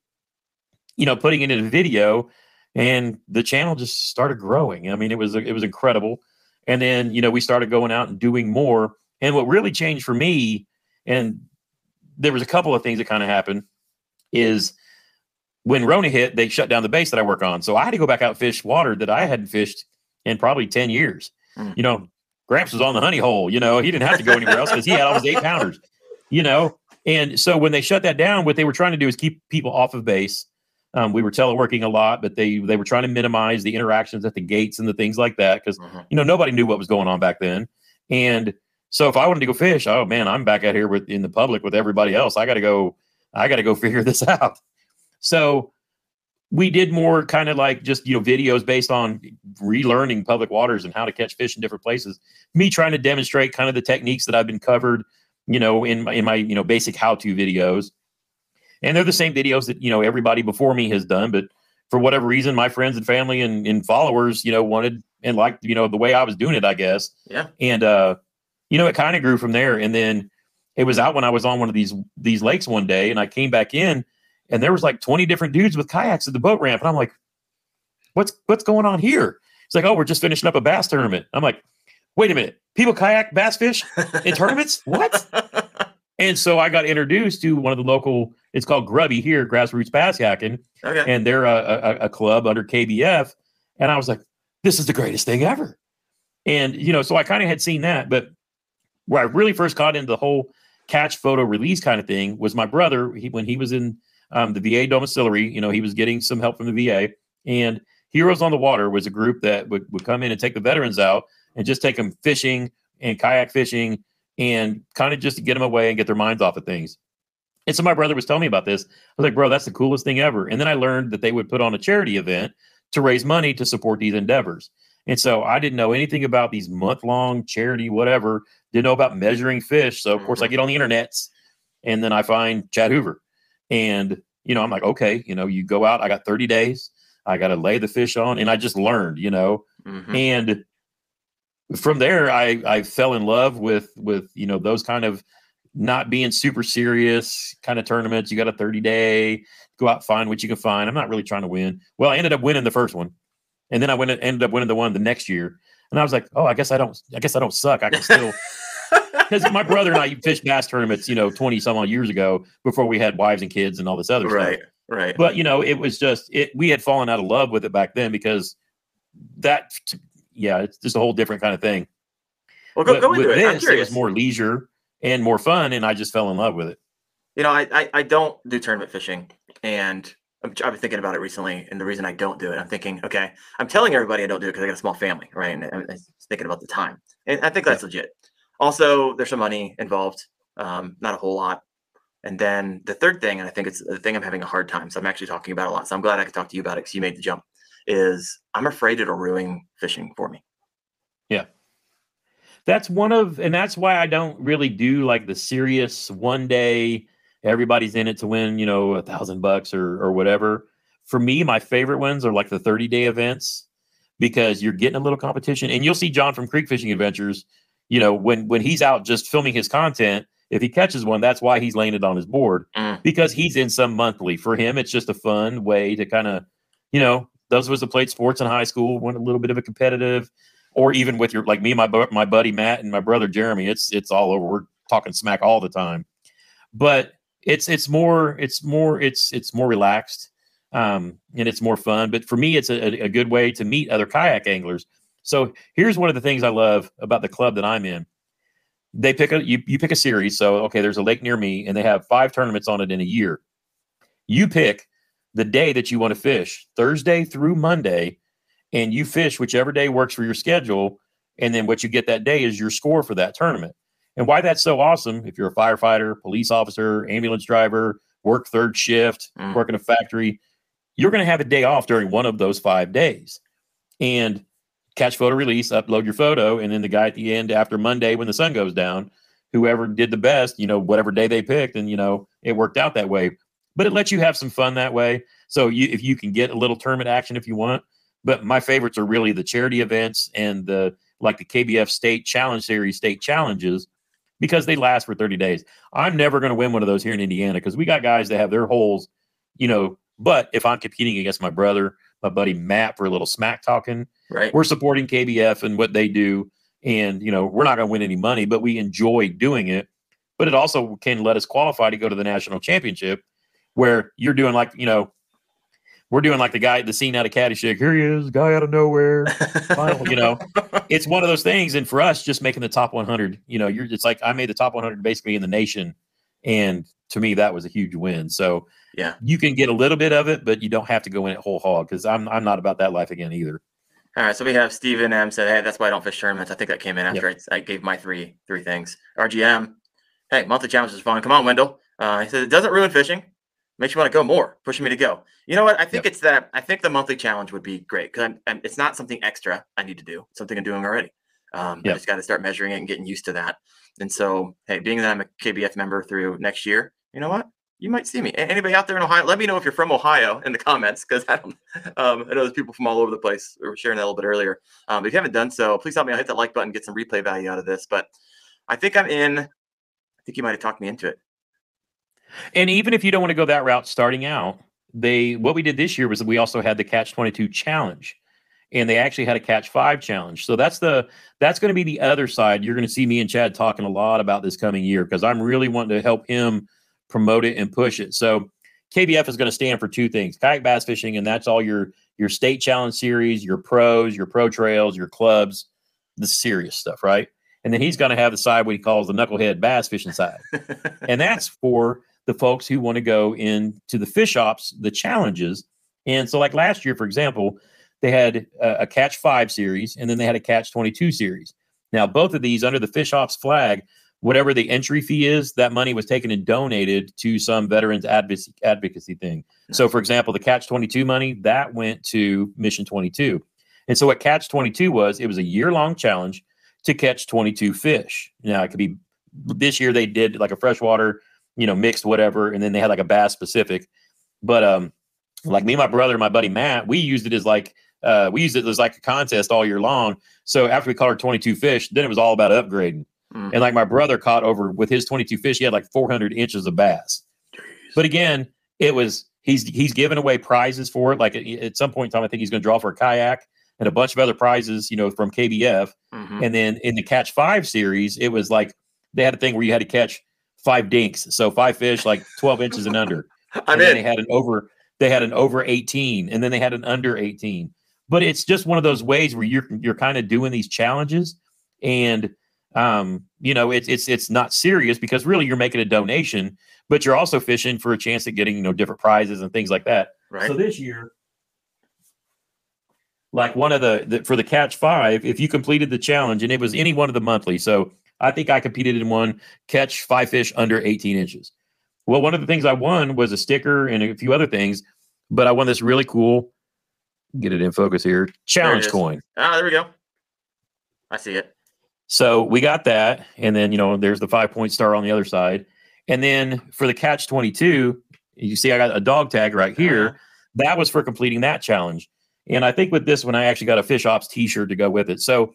you know, putting it in a video, and the channel just started growing. I mean, it was it was incredible. And then you know, we started going out and doing more. And what really changed for me, and there was a couple of things that kind of happened. Is when Rona hit, they shut down the base that I work on, so I had to go back out fish water that I hadn't fished in probably ten years. Mm. You know, Gramps was on the honey hole. You know, he didn't have to go anywhere else because he had all his eight pounders. You know, and so when they shut that down, what they were trying to do is keep people off of base. Um, we were teleworking a lot, but they they were trying to minimize the interactions at the gates and the things like that because mm-hmm. you know nobody knew what was going on back then. And so if I wanted to go fish, oh man, I'm back out here with in the public with everybody else. I got to go. I got to go figure this out. So we did more kind of like just you know videos based on relearning public waters and how to catch fish in different places. Me trying to demonstrate kind of the techniques that I've been covered, you know, in my in my you know basic how to videos, and they're the same videos that you know everybody before me has done, but for whatever reason, my friends and family and, and followers, you know, wanted and liked you know the way I was doing it, I guess. Yeah. And uh, you know, it kind of grew from there, and then it was out when I was on one of these these lakes one day, and I came back in and there was like 20 different dudes with kayaks at the boat ramp. And I'm like, what's what's going on here? It's like, oh, we're just finishing up a bass tournament. I'm like, wait a minute, people kayak bass fish in tournaments? What? And so I got introduced to one of the local, it's called Grubby here, Grassroots Bass Yakking. Okay. And they're a, a, a club under KBF. And I was like, this is the greatest thing ever. And, you know, so I kind of had seen that. But where I really first got into the whole catch photo release kind of thing was my brother. He, when he was in um, the VA domiciliary. You know, he was getting some help from the VA. And Heroes on the Water was a group that would, would come in and take the veterans out and just take them fishing and kayak fishing and kind of just to get them away and get their minds off of things. And so my brother was telling me about this. I was like, bro, that's the coolest thing ever. And then I learned that they would put on a charity event to raise money to support these endeavors. And so I didn't know anything about these month long charity, whatever. Didn't know about measuring fish. So of course I Mm-hmm. get on the internets and then I find Chad Hoover. And, you know, I'm like, okay, you know, you go out, I got 30 days, I got to lay the fish on. And I just learned, you know, Mhm. and from there I, I fell in love with, with, you know, those kind of not being super serious kind of tournaments. You got a 30 day, go out, find what you can find. I'm not really trying to win. Well, I ended up winning the first one. And then I went, and ended up winning the one the next year. And I was like, oh, I guess I don't, I guess I don't suck. I can still, because my brother and I fished bass tournaments, you know, 20 some odd years ago before we had wives and kids and all this other right. stuff. Right. But, you know, it was just, it, we had fallen out of love with it back then because that, yeah, it's just a whole different kind of thing. well, go, But go into with it. I'm this, it was more leisure and more fun. And I just fell in love with it. You know, I, I I don't do tournament fishing, and I'm, I've been thinking about it recently. And the reason I don't do it, I'm thinking, okay, I'm telling everybody I don't do it because I got a small family, right? And I, I was thinking about the time, and I think that's legit. Also, there's some money involved, um, not a whole lot. And then the third thing, and I think it's the thing I'm having a hard time. So I'm actually talking about a lot. So I'm glad I could talk to you about it because you made the jump. Is I'm afraid it'll ruin fishing for me. Yeah, that's one of and that's why i don't really do like the serious one day everybody's in it to win you know a thousand bucks or or whatever for me my favorite ones are like the 30 day events because you're getting a little competition and you'll see john from creek fishing adventures you know when when he's out just filming his content if he catches one that's why he's laying it on his board Mm. because he's in some monthly for him it's just a fun way to kind of you know those of us that played sports in high school went a little bit of a competitive or even with your like me, my my buddy Matt and my brother Jeremy, it's it's all over. We're talking smack all the time, but it's it's more it's more it's it's more relaxed, um, and it's more fun. But for me, it's a, a good way to meet other kayak anglers. So here's one of the things I love about the club that I'm in. They pick a you you pick a series. So okay, there's a lake near me, and they have five tournaments on it in a year. You pick the day that you want to fish, Thursday through Monday and you fish whichever day works for your schedule. And then what you get that day is your score for that tournament. And why that's so awesome, if you're a firefighter, police officer, ambulance driver, work third shift, Mm. work in a factory, you're going to have a day off during one of those five days. And catch photo release, upload your photo. And then the guy at the end, after Monday, when the sun goes down, whoever did the best, you know, whatever day they picked, and, you know, it worked out that way. But it lets you have some fun that way. So you, if you can get a little tournament action if you want, but my favorites are really the charity events and the like the KBF State Challenge Series state challenges because they last for 30 days. I'm never going to win one of those here in Indiana because we got guys that have their holes, you know. But if I'm competing against my brother, my buddy Matt for a little smack talking, Right. we're supporting KBF and what they do. And, you know, we're not going to win any money, but we enjoy doing it. But it also can let us qualify to go to the national championship where you're doing like, you know, we're doing like the guy, the scene out of Caddyshack. Here he is, guy out of nowhere. Final, you know, it's one of those things. And for us, just making the top 100, you know, you're it's like I made the top 100 basically in the nation, and to me that was a huge win. So Yeah. you can get a little bit of it, but you don't have to go in it whole hog because I'm I'm not about that life again either. All right, so we have Steven M said, "Hey, that's why I don't fish tournaments." I think that came in after I, I gave my three three things. RGM, hey, monthly challenge is fun. Come on, Wendell. Uh, he said it doesn't ruin fishing. makes you want to go more, pushing me to go. You know what? I think yep. it's that. I think the monthly challenge would be great because it's not something extra I need to do. Something I'm doing already. Um, yep. I just got to start measuring it and getting used to that. And so, hey, being that I'm a KBF member through next year, you know what? You might see me. Anybody out there in Ohio? Let me know if you're from Ohio in the comments because I don't. Um, I know there's people from all over the place. We were sharing that a little bit earlier. Um, if you haven't done so, please help me. I'll hit that like button, get some replay value out of this. But I think I'm in. I think you might have talked me into it. And even if you don't want to go that route starting out, they what we did this year was that we also had the catch 22 challenge and they actually had a catch five challenge so that's the that's going to be the other side you're going to see me and chad talking a lot about this coming year because i'm really wanting to help him promote it and push it so kbf is going to stand for two things kayak bass fishing and that's all your your state challenge series your pros your pro trails your clubs the serious stuff right and then he's going to have the side what he calls the knucklehead bass fishing side and that's for the folks who want to go into the fish ops, the challenges. And so, like last year, for example, they had a, a catch five series and then they had a catch 22 series. Now, both of these under the fish ops flag, whatever the entry fee is, that money was taken and donated to some veterans advocacy, advocacy thing. So, for example, the catch 22 money that went to Mission 22. And so, what catch 22 was, it was a year long challenge to catch 22 fish. Now, it could be this year they did like a freshwater you know, mixed whatever, and then they had like a bass specific. But um, like me, my brother, my buddy Matt, we used it as like uh, we used it as like a contest all year long. So after we caught our 22 fish, then it was all about upgrading. Mm. And like my brother caught over with his 22 fish, he had like 400 inches of bass. Jeez. But again, it was he's he's giving away prizes for it. Like at, at some point in time, I think he's going to draw for a kayak and a bunch of other prizes, you know, from KBF. Mm-hmm. And then in the Catch Five series, it was like they had a thing where you had to catch five dinks, so five fish like 12 inches and under. I'm and. They had an over they had an over 18 and then they had an under 18. But it's just one of those ways where you're you're kind of doing these challenges and um, you know, it's it's it's not serious because really you're making a donation, but you're also fishing for a chance at getting, you know, different prizes and things like that. Right. So this year like one of the, the, for the catch five if you completed the challenge and it was any one of the monthly so I think I competed in one catch five fish under 18 inches. Well, one of the things I won was a sticker and a few other things, but I won this really cool, get it in focus here, challenge coin. Ah, there we go. I see it. So we got that. And then, you know, there's the five point star on the other side. And then for the catch 22, you see I got a dog tag right here. Uh-huh. That was for completing that challenge. And I think with this one, I actually got a fish ops t shirt to go with it. So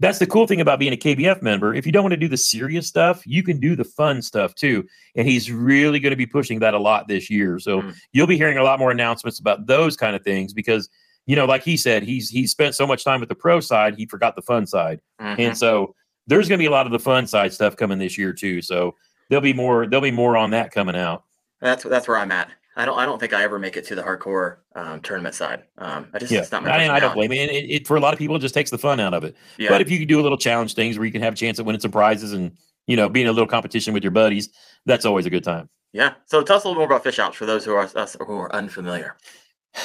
that's the cool thing about being a KBF member. If you don't want to do the serious stuff, you can do the fun stuff too. And he's really going to be pushing that a lot this year. So mm. you'll be hearing a lot more announcements about those kind of things because you know, like he said, he's he's spent so much time with the pro side, he forgot the fun side. Mm-hmm. And so there's going to be a lot of the fun side stuff coming this year too. So there'll be more there'll be more on that coming out. That's that's where I'm at. I don't I don't think I ever make it to the hardcore um, tournament side. Um, I just yeah. it's not my I, mean, I don't blame it. it, it. For a lot of people, it just takes the fun out of it. Yeah. But if you can do a little challenge things where you can have a chance at winning some prizes and you know being a little competition with your buddies, that's always a good time. Yeah. So tell us a little more about fish ops for those who are us who are unfamiliar.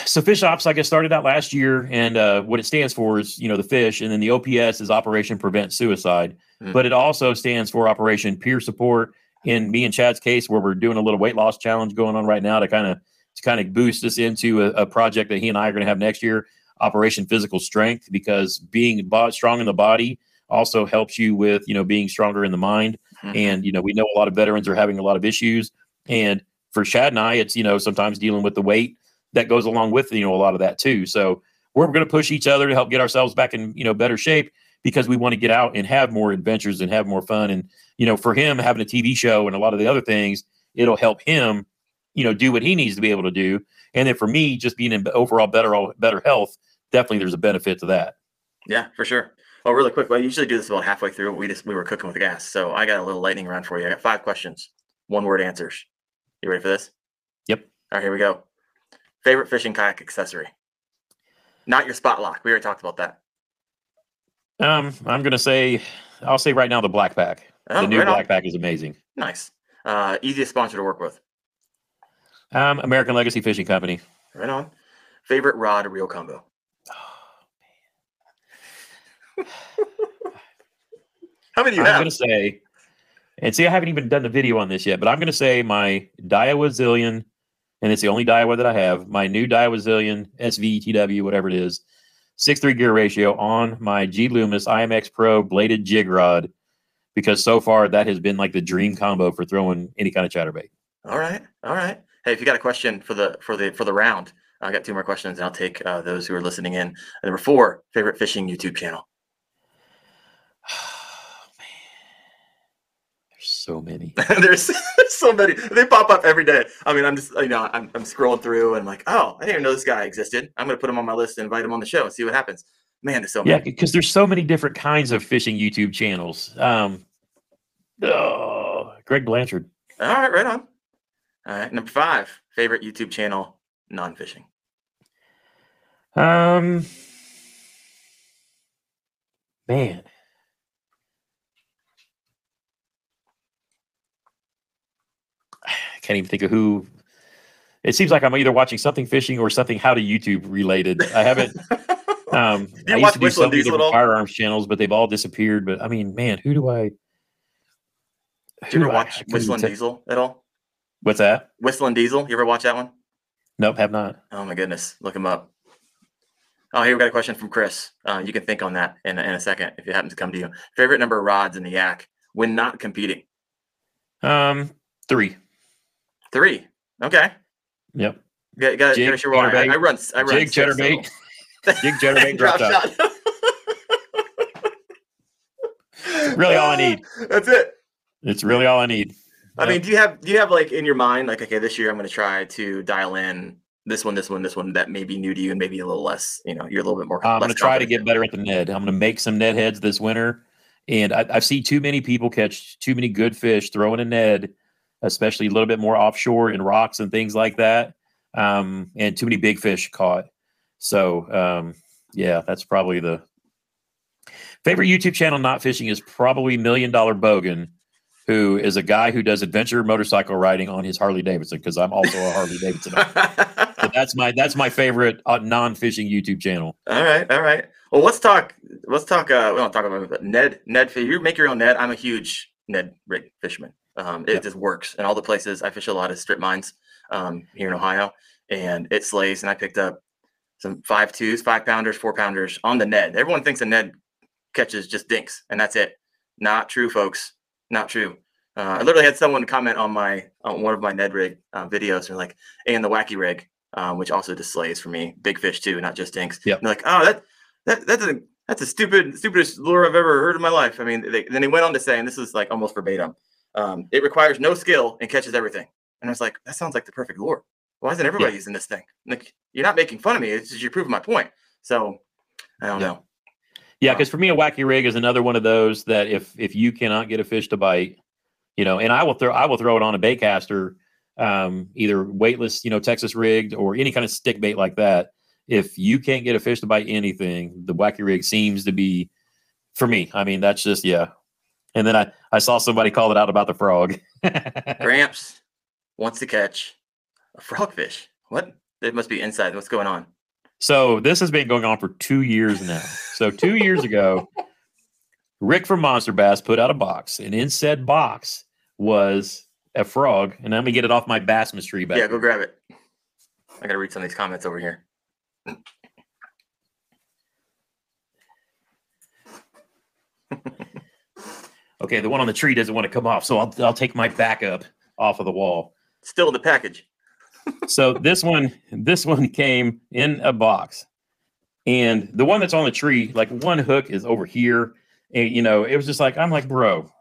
So fish ops, like I started out last year, and uh, what it stands for is you know the fish, and then the OPS is Operation Prevent Suicide, mm-hmm. but it also stands for Operation Peer Support. In me and Chad's case, where we're doing a little weight loss challenge going on right now to kind of to kind of boost us into a, a project that he and I are going to have next year, Operation Physical Strength, because being strong in the body also helps you with you know being stronger in the mind. Mm-hmm. And you know we know a lot of veterans are having a lot of issues, and for Chad and I, it's you know sometimes dealing with the weight that goes along with you know a lot of that too. So we're going to push each other to help get ourselves back in you know better shape because we want to get out and have more adventures and have more fun. And you know for him having a TV show and a lot of the other things, it'll help him you know, do what he needs to be able to do. And then for me, just being in overall better better health, definitely there's a benefit to that. Yeah, for sure. Oh, really quick, well, I usually do this about halfway through. We just we were cooking with gas, so I got a little lightning round for you. I got five questions, one word answers. You ready for this? Yep. All right, here we go. Favorite fishing kayak accessory? Not your spot lock. We already talked about that. Um, I'm gonna say, I'll say right now the black pack. Oh, the new right black pack is amazing. Nice. Uh, easiest sponsor to work with. Um, American Legacy Fishing Company. Right on. Favorite rod reel combo. Oh, How many do you I'm have? I'm gonna say, and see, I haven't even done the video on this yet, but I'm gonna say my Daiwa Zillion and it's the only Daiwa that I have. My new Daiwa Zillion SVTW, whatever it is, six three gear ratio on my G Loomis IMX Pro bladed jig rod, because so far that has been like the dream combo for throwing any kind of chatterbait. All right, all right. Hey, if you got a question for the for the for the round, I got two more questions, and I'll take uh, those who are listening in. Number four, favorite fishing YouTube channel. So many. there's, so many. They pop up every day. I mean, I'm just you know I'm, I'm scrolling through and I'm like, oh, I didn't even know this guy existed. I'm gonna put him on my list and invite him on the show and see what happens. Man, there's so many. yeah, because there's so many different kinds of fishing YouTube channels. Um, oh, Greg Blanchard. All right, right on. All right, number five, favorite YouTube channel, non-fishing. Um, man. I can't even think of who. It seems like I'm either watching something fishing or something how to YouTube related. I haven't. Um, I used to do Whistle so and many Diesel at different all? firearms channels, but they've all disappeared. But I mean, man, who do I? Do you ever do I- I watch couldn't WhistlinDiesel at all? What's that? WhistlinDiesel. You ever watch that one? Nope, have not. Oh my goodness, look him up. Oh, here we got a question from Chris. Uh, you can think on that in, in a second if it happens to come to you. Favorite number of rods in the yak when not competing? Um, three. Three. Okay. Yep. Got, got, Jig, gotta show why. I, I run. I run Jig, so- chatterbait, jig, chatterbait, drop shot. really all I need. That's it. It's really all I need. I Yep. mean, do you have do you have like in your mind like okay, this year I'm going to try to dial in this one, this one, this one that may be new to you and maybe a little less. You know, you're a little bit more. I'm going to try to get better at the Ned. I'm going to make some Ned heads this winter, and I, I see too many people catch too many good fish throwing a Ned, especially a little bit more offshore in rocks and things like that, um, and too many big fish caught. So um, yeah, that's probably the favorite YouTube channel. Not fishing is probably Million Dollar Bogan, who is a guy who does adventure motorcycle riding on his Harley Davidson. Because I'm also a Harley Davidson. So that's my that's my favorite uh, non-fishing YouTube channel. All right, all right. Well, let's talk. Let's talk. Uh, we don't talk about Ned. Ned, you make your own Ned. I'm a huge Ned rig fisherman. Um, it just works in all the places. I fish a lot of strip mines um, here in Ohio, and it slays. And I picked up some five twos, five pounders, four pounders on the Ned. Everyone thinks a Ned catches just dinks, and that's it. Not true, folks. Not true. Uh, I literally had someone comment on my on one of my Ned rig uh, videos, and like, and the wacky rig, um, which also just slays for me big fish too, not just dinks. Yeah. And they're like, oh, that that that's a that's a stupid stupidest lure I've ever heard in my life. I mean, they, then he went on to say, and this is like almost verbatim, um, it requires no skill and catches everything. And I was like, that sounds like the perfect lure. Why isn't everybody using this thing? Like, you're not making fun of me. It's just you're proving my point. So, I don't Yeah. know. Yeah, because for me, a wacky rig is another one of those that if if you cannot get a fish to bite, you know, and I will throw I will throw it on a baitcaster, um, either weightless, you know, Texas rigged or any kind of stick bait like that. If you can't get a fish to bite anything, the wacky rig seems to be for me. I mean, that's just yeah. And then I I saw somebody call it out about the frog. Gramps wants to catch a frogfish. What? It must be inside. What's going on? So this has been going on for two years now. So two years ago, Rick from Monster Bass put out a box, and in said box was a frog. And let me get it off my bass mystery back. Yeah, go grab it. I gotta read some of these comments over here. Okay, the one on the tree doesn't want to come off, so I'll I'll take my backup off of the wall. Still in the package. So this one, this one came in a box, and the one that's on the tree, like one hook is over here, and you know, it was just like I'm like, bro,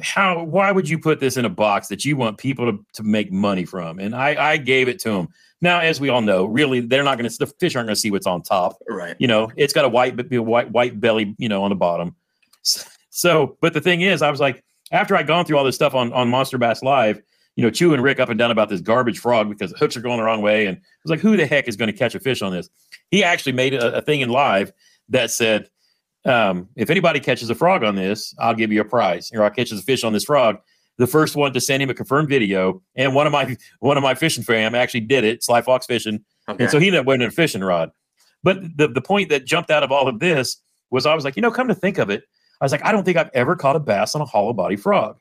how? Why would you put this in a box that you want people to, to make money from? And I I gave it to him. Now, as we all know, really, they're not going to. The fish aren't going to see what's on top. Right. You know, it's got a white white white belly, you know, on the bottom. S- So, but the thing is, I was like, after I'd gone through all this stuff on on Monster Bass Live, you know, chewing Rick up and down about this garbage frog because the hooks are going the wrong way, and I was like, who the heck is going to catch a fish on this? He actually made a, a thing in live that said, um, if anybody catches a frog on this, I'll give you a prize, or I'll catch a fish on this frog. The first one to send him a confirmed video, and one of my one of my fishing fam actually did it, Sly Fox fishing, Okay. and so he ended up winning a fishing rod. But the, the point that jumped out of all of this was I was like, you know, come to think of it, I was like, I don't think I've ever caught a bass on a hollow body frog.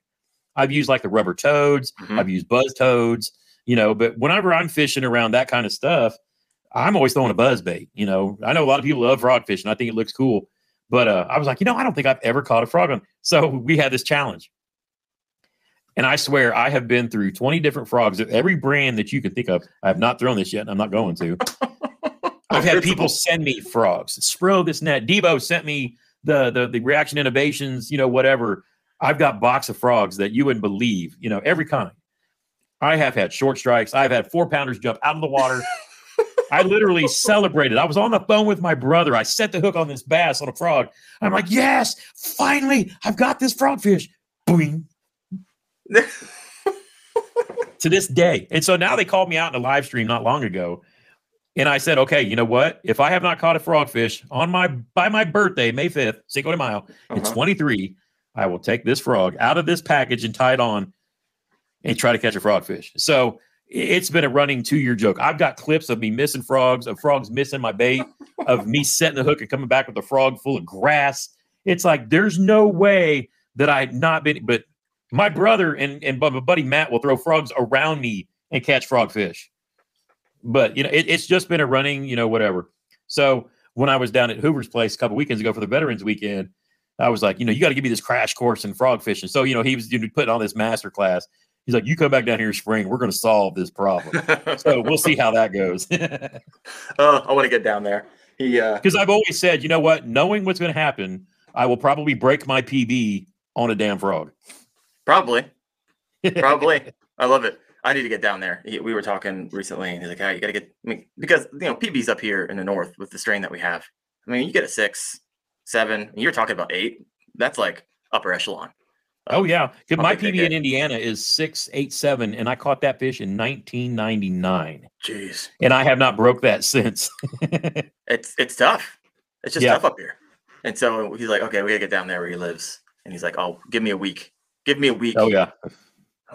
I've used like the rubber toads, Mhm. I've used buzz toads, you know. But whenever I'm fishing around that kind of stuff, I'm always throwing a buzz bait. You know, I know a lot of people love frog fishing. I think it looks cool, but uh, I was like, you know, I don't think I've ever caught a frog on. So we had this challenge, and I swear I have been through 20 different frogs of every brand that you can think of. I have not thrown this yet, and I'm not going to. I've had people send me frogs. Spro this net. Debo sent me the the the reaction innovations, you know, whatever. I've got box of frogs that you wouldn't believe, you know, every kind. I have had short strikes. I've had four pounders jump out of the water. I literally celebrated. I was on the phone with my brother. I set the hook on this bass on a frog. I'm like, yes, finally, I've got this frogfish. Boing. to this day. And so now they called me out in a live stream not long ago. And I said, okay, you know what? If I have not caught a frogfish on my by my birthday, May 5th, Cinco de Mayo, uh-huh. in 23, I will take this frog out of this package and tie it on and try to catch a frogfish. So it's been a running two year joke. I've got clips of me missing frogs, of frogs missing my bait, of me setting the hook and coming back with a frog full of grass. It's like there's no way that I've not been, but my brother and, and my buddy Matt will throw frogs around me and catch frogfish. But you know, it, it's just been a running, you know, whatever. So when I was down at Hoover's place a couple weekends ago for the Veterans Weekend, I was like, you know, you got to give me this crash course in frog fishing. So you know, he was you know, putting on this master class. He's like, you come back down here in spring, we're going to solve this problem. so we'll see how that goes. oh, I want to get down there. He because uh... I've always said, you know what, knowing what's going to happen, I will probably break my PB on a damn frog. Probably, probably. I love it. I need to get down there. We were talking recently, and he's like, "Hey, you got to get." I mean, because you know, PB's up here in the north with the strain that we have. I mean, you get a six, seven. you're talking about eight. That's like upper echelon. Oh yeah, my PB in Indiana is six eight seven, and I caught that fish in 1999. Jeez, and I have not broke that since. it's it's tough. It's just yeah. tough up here. And so he's like, "Okay, we gotta get down there where he lives." And he's like, "Oh, give me a week. Give me a week." Oh yeah.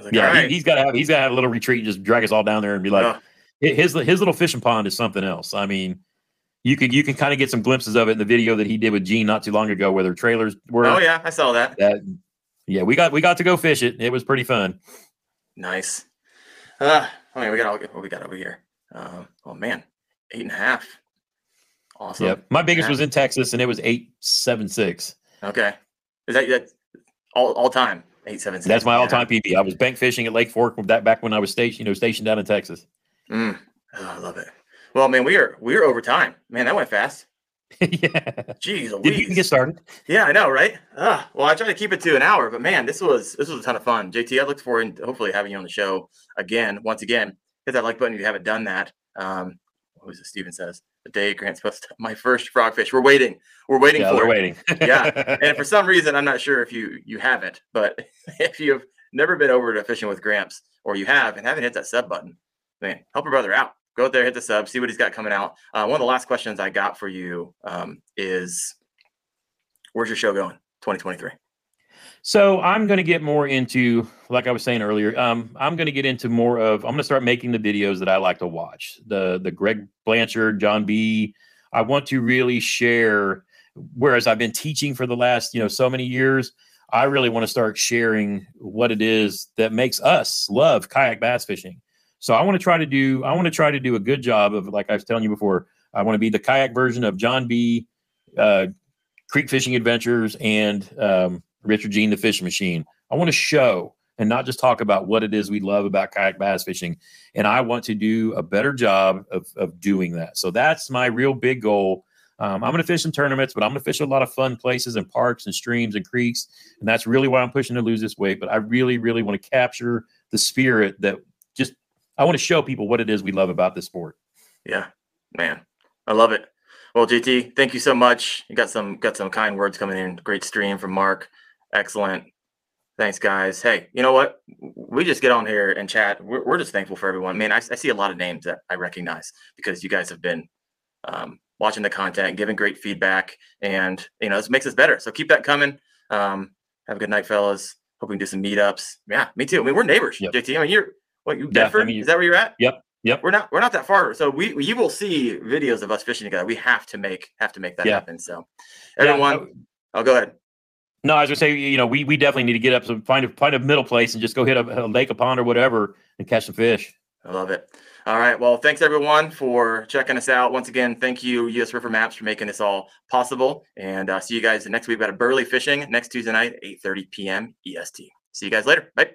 Like, yeah, right. he, has got to have he's got to have a little retreat and just drag us all down there and be like, uh, his his little fishing pond is something else. I mean, you can you can kind of get some glimpses of it in the video that he did with Gene not too long ago, where their trailers were. Oh yeah, I saw that. that yeah, we got we got to go fish it. It was pretty fun. Nice. Uh, I mean, we got all what we got over here. Um, oh man, eight and a half. Awesome. Yep. My biggest was in Texas, and it was eight seven six. Okay. Is that that all all time? Eight seven six. That's my all time PB. I was bank fishing at Lake Fork that back when I was stationed, you know, stationed down in Texas. Mm. Oh, I love it. Well, man, we are we are over time. Man, that went fast. yeah. Jeez, did you get started? Yeah, I know, right? Uh, well, I try to keep it to an hour, but man, this was this was a ton of fun. JT, I look forward to hopefully having you on the show again. Once again, hit that like button if you haven't done that. Um, what was it? Steven says the day Gramps supposed to my first frogfish. We're waiting. We're waiting yeah, for we're it. waiting. yeah. And for some reason, I'm not sure if you you haven't, but if you've never been over to fishing with Gramps or you have and haven't hit that sub button, man, help your brother out. Go out there, hit the sub, see what he's got coming out. Uh, one of the last questions I got for you um, is, where's your show going, 2023? So I'm going to get more into, like I was saying earlier, um, I'm going to get into more of. I'm going to start making the videos that I like to watch. The the Greg Blanchard, John B. I want to really share. Whereas I've been teaching for the last, you know, so many years, I really want to start sharing what it is that makes us love kayak bass fishing. So I want to try to do. I want to try to do a good job of, like I was telling you before. I want to be the kayak version of John B. Uh, Creek Fishing Adventures and um, Richard Gene, the fishing machine. I want to show and not just talk about what it is we love about kayak bass fishing. And I want to do a better job of, of doing that. So that's my real big goal. Um, I'm going to fish in tournaments, but I'm going to fish a lot of fun places and parks and streams and creeks. And that's really why I'm pushing to lose this weight. But I really, really want to capture the spirit that just, I want to show people what it is we love about this sport. Yeah, man. I love it. Well, JT, thank you so much. You got some got some kind words coming in. Great stream from Mark. Excellent. Thanks, guys. Hey, you know what? We just get on here and chat. We're, we're just thankful for everyone. Man, I, I, see a lot of names that I recognize because you guys have been um, watching the content, giving great feedback, and you know this makes us better. So keep that coming. Um, have a good night, fellas. Hope we can do some meetups. Yeah, me too. I mean, we're neighbors, yep. JT. I mean, you're what you Bedford? Yeah, I mean, Is that where you're at? Yep. Yep. We're not we're not that far. So we you will see videos of us fishing together. We have to make have to make that yeah. happen. So everyone, yeah. I'll go ahead. No, as I say, you know, we we definitely need to get up some find a find a middle place and just go hit a, a lake, a pond, or whatever, and catch some fish. I love it. All right. Well, thanks everyone for checking us out. Once again, thank you, US River Maps, for making this all possible. And uh, see you guys next week. We've got a Burley Fishing next Tuesday night, 8 30 p.m. EST. See you guys later. Bye.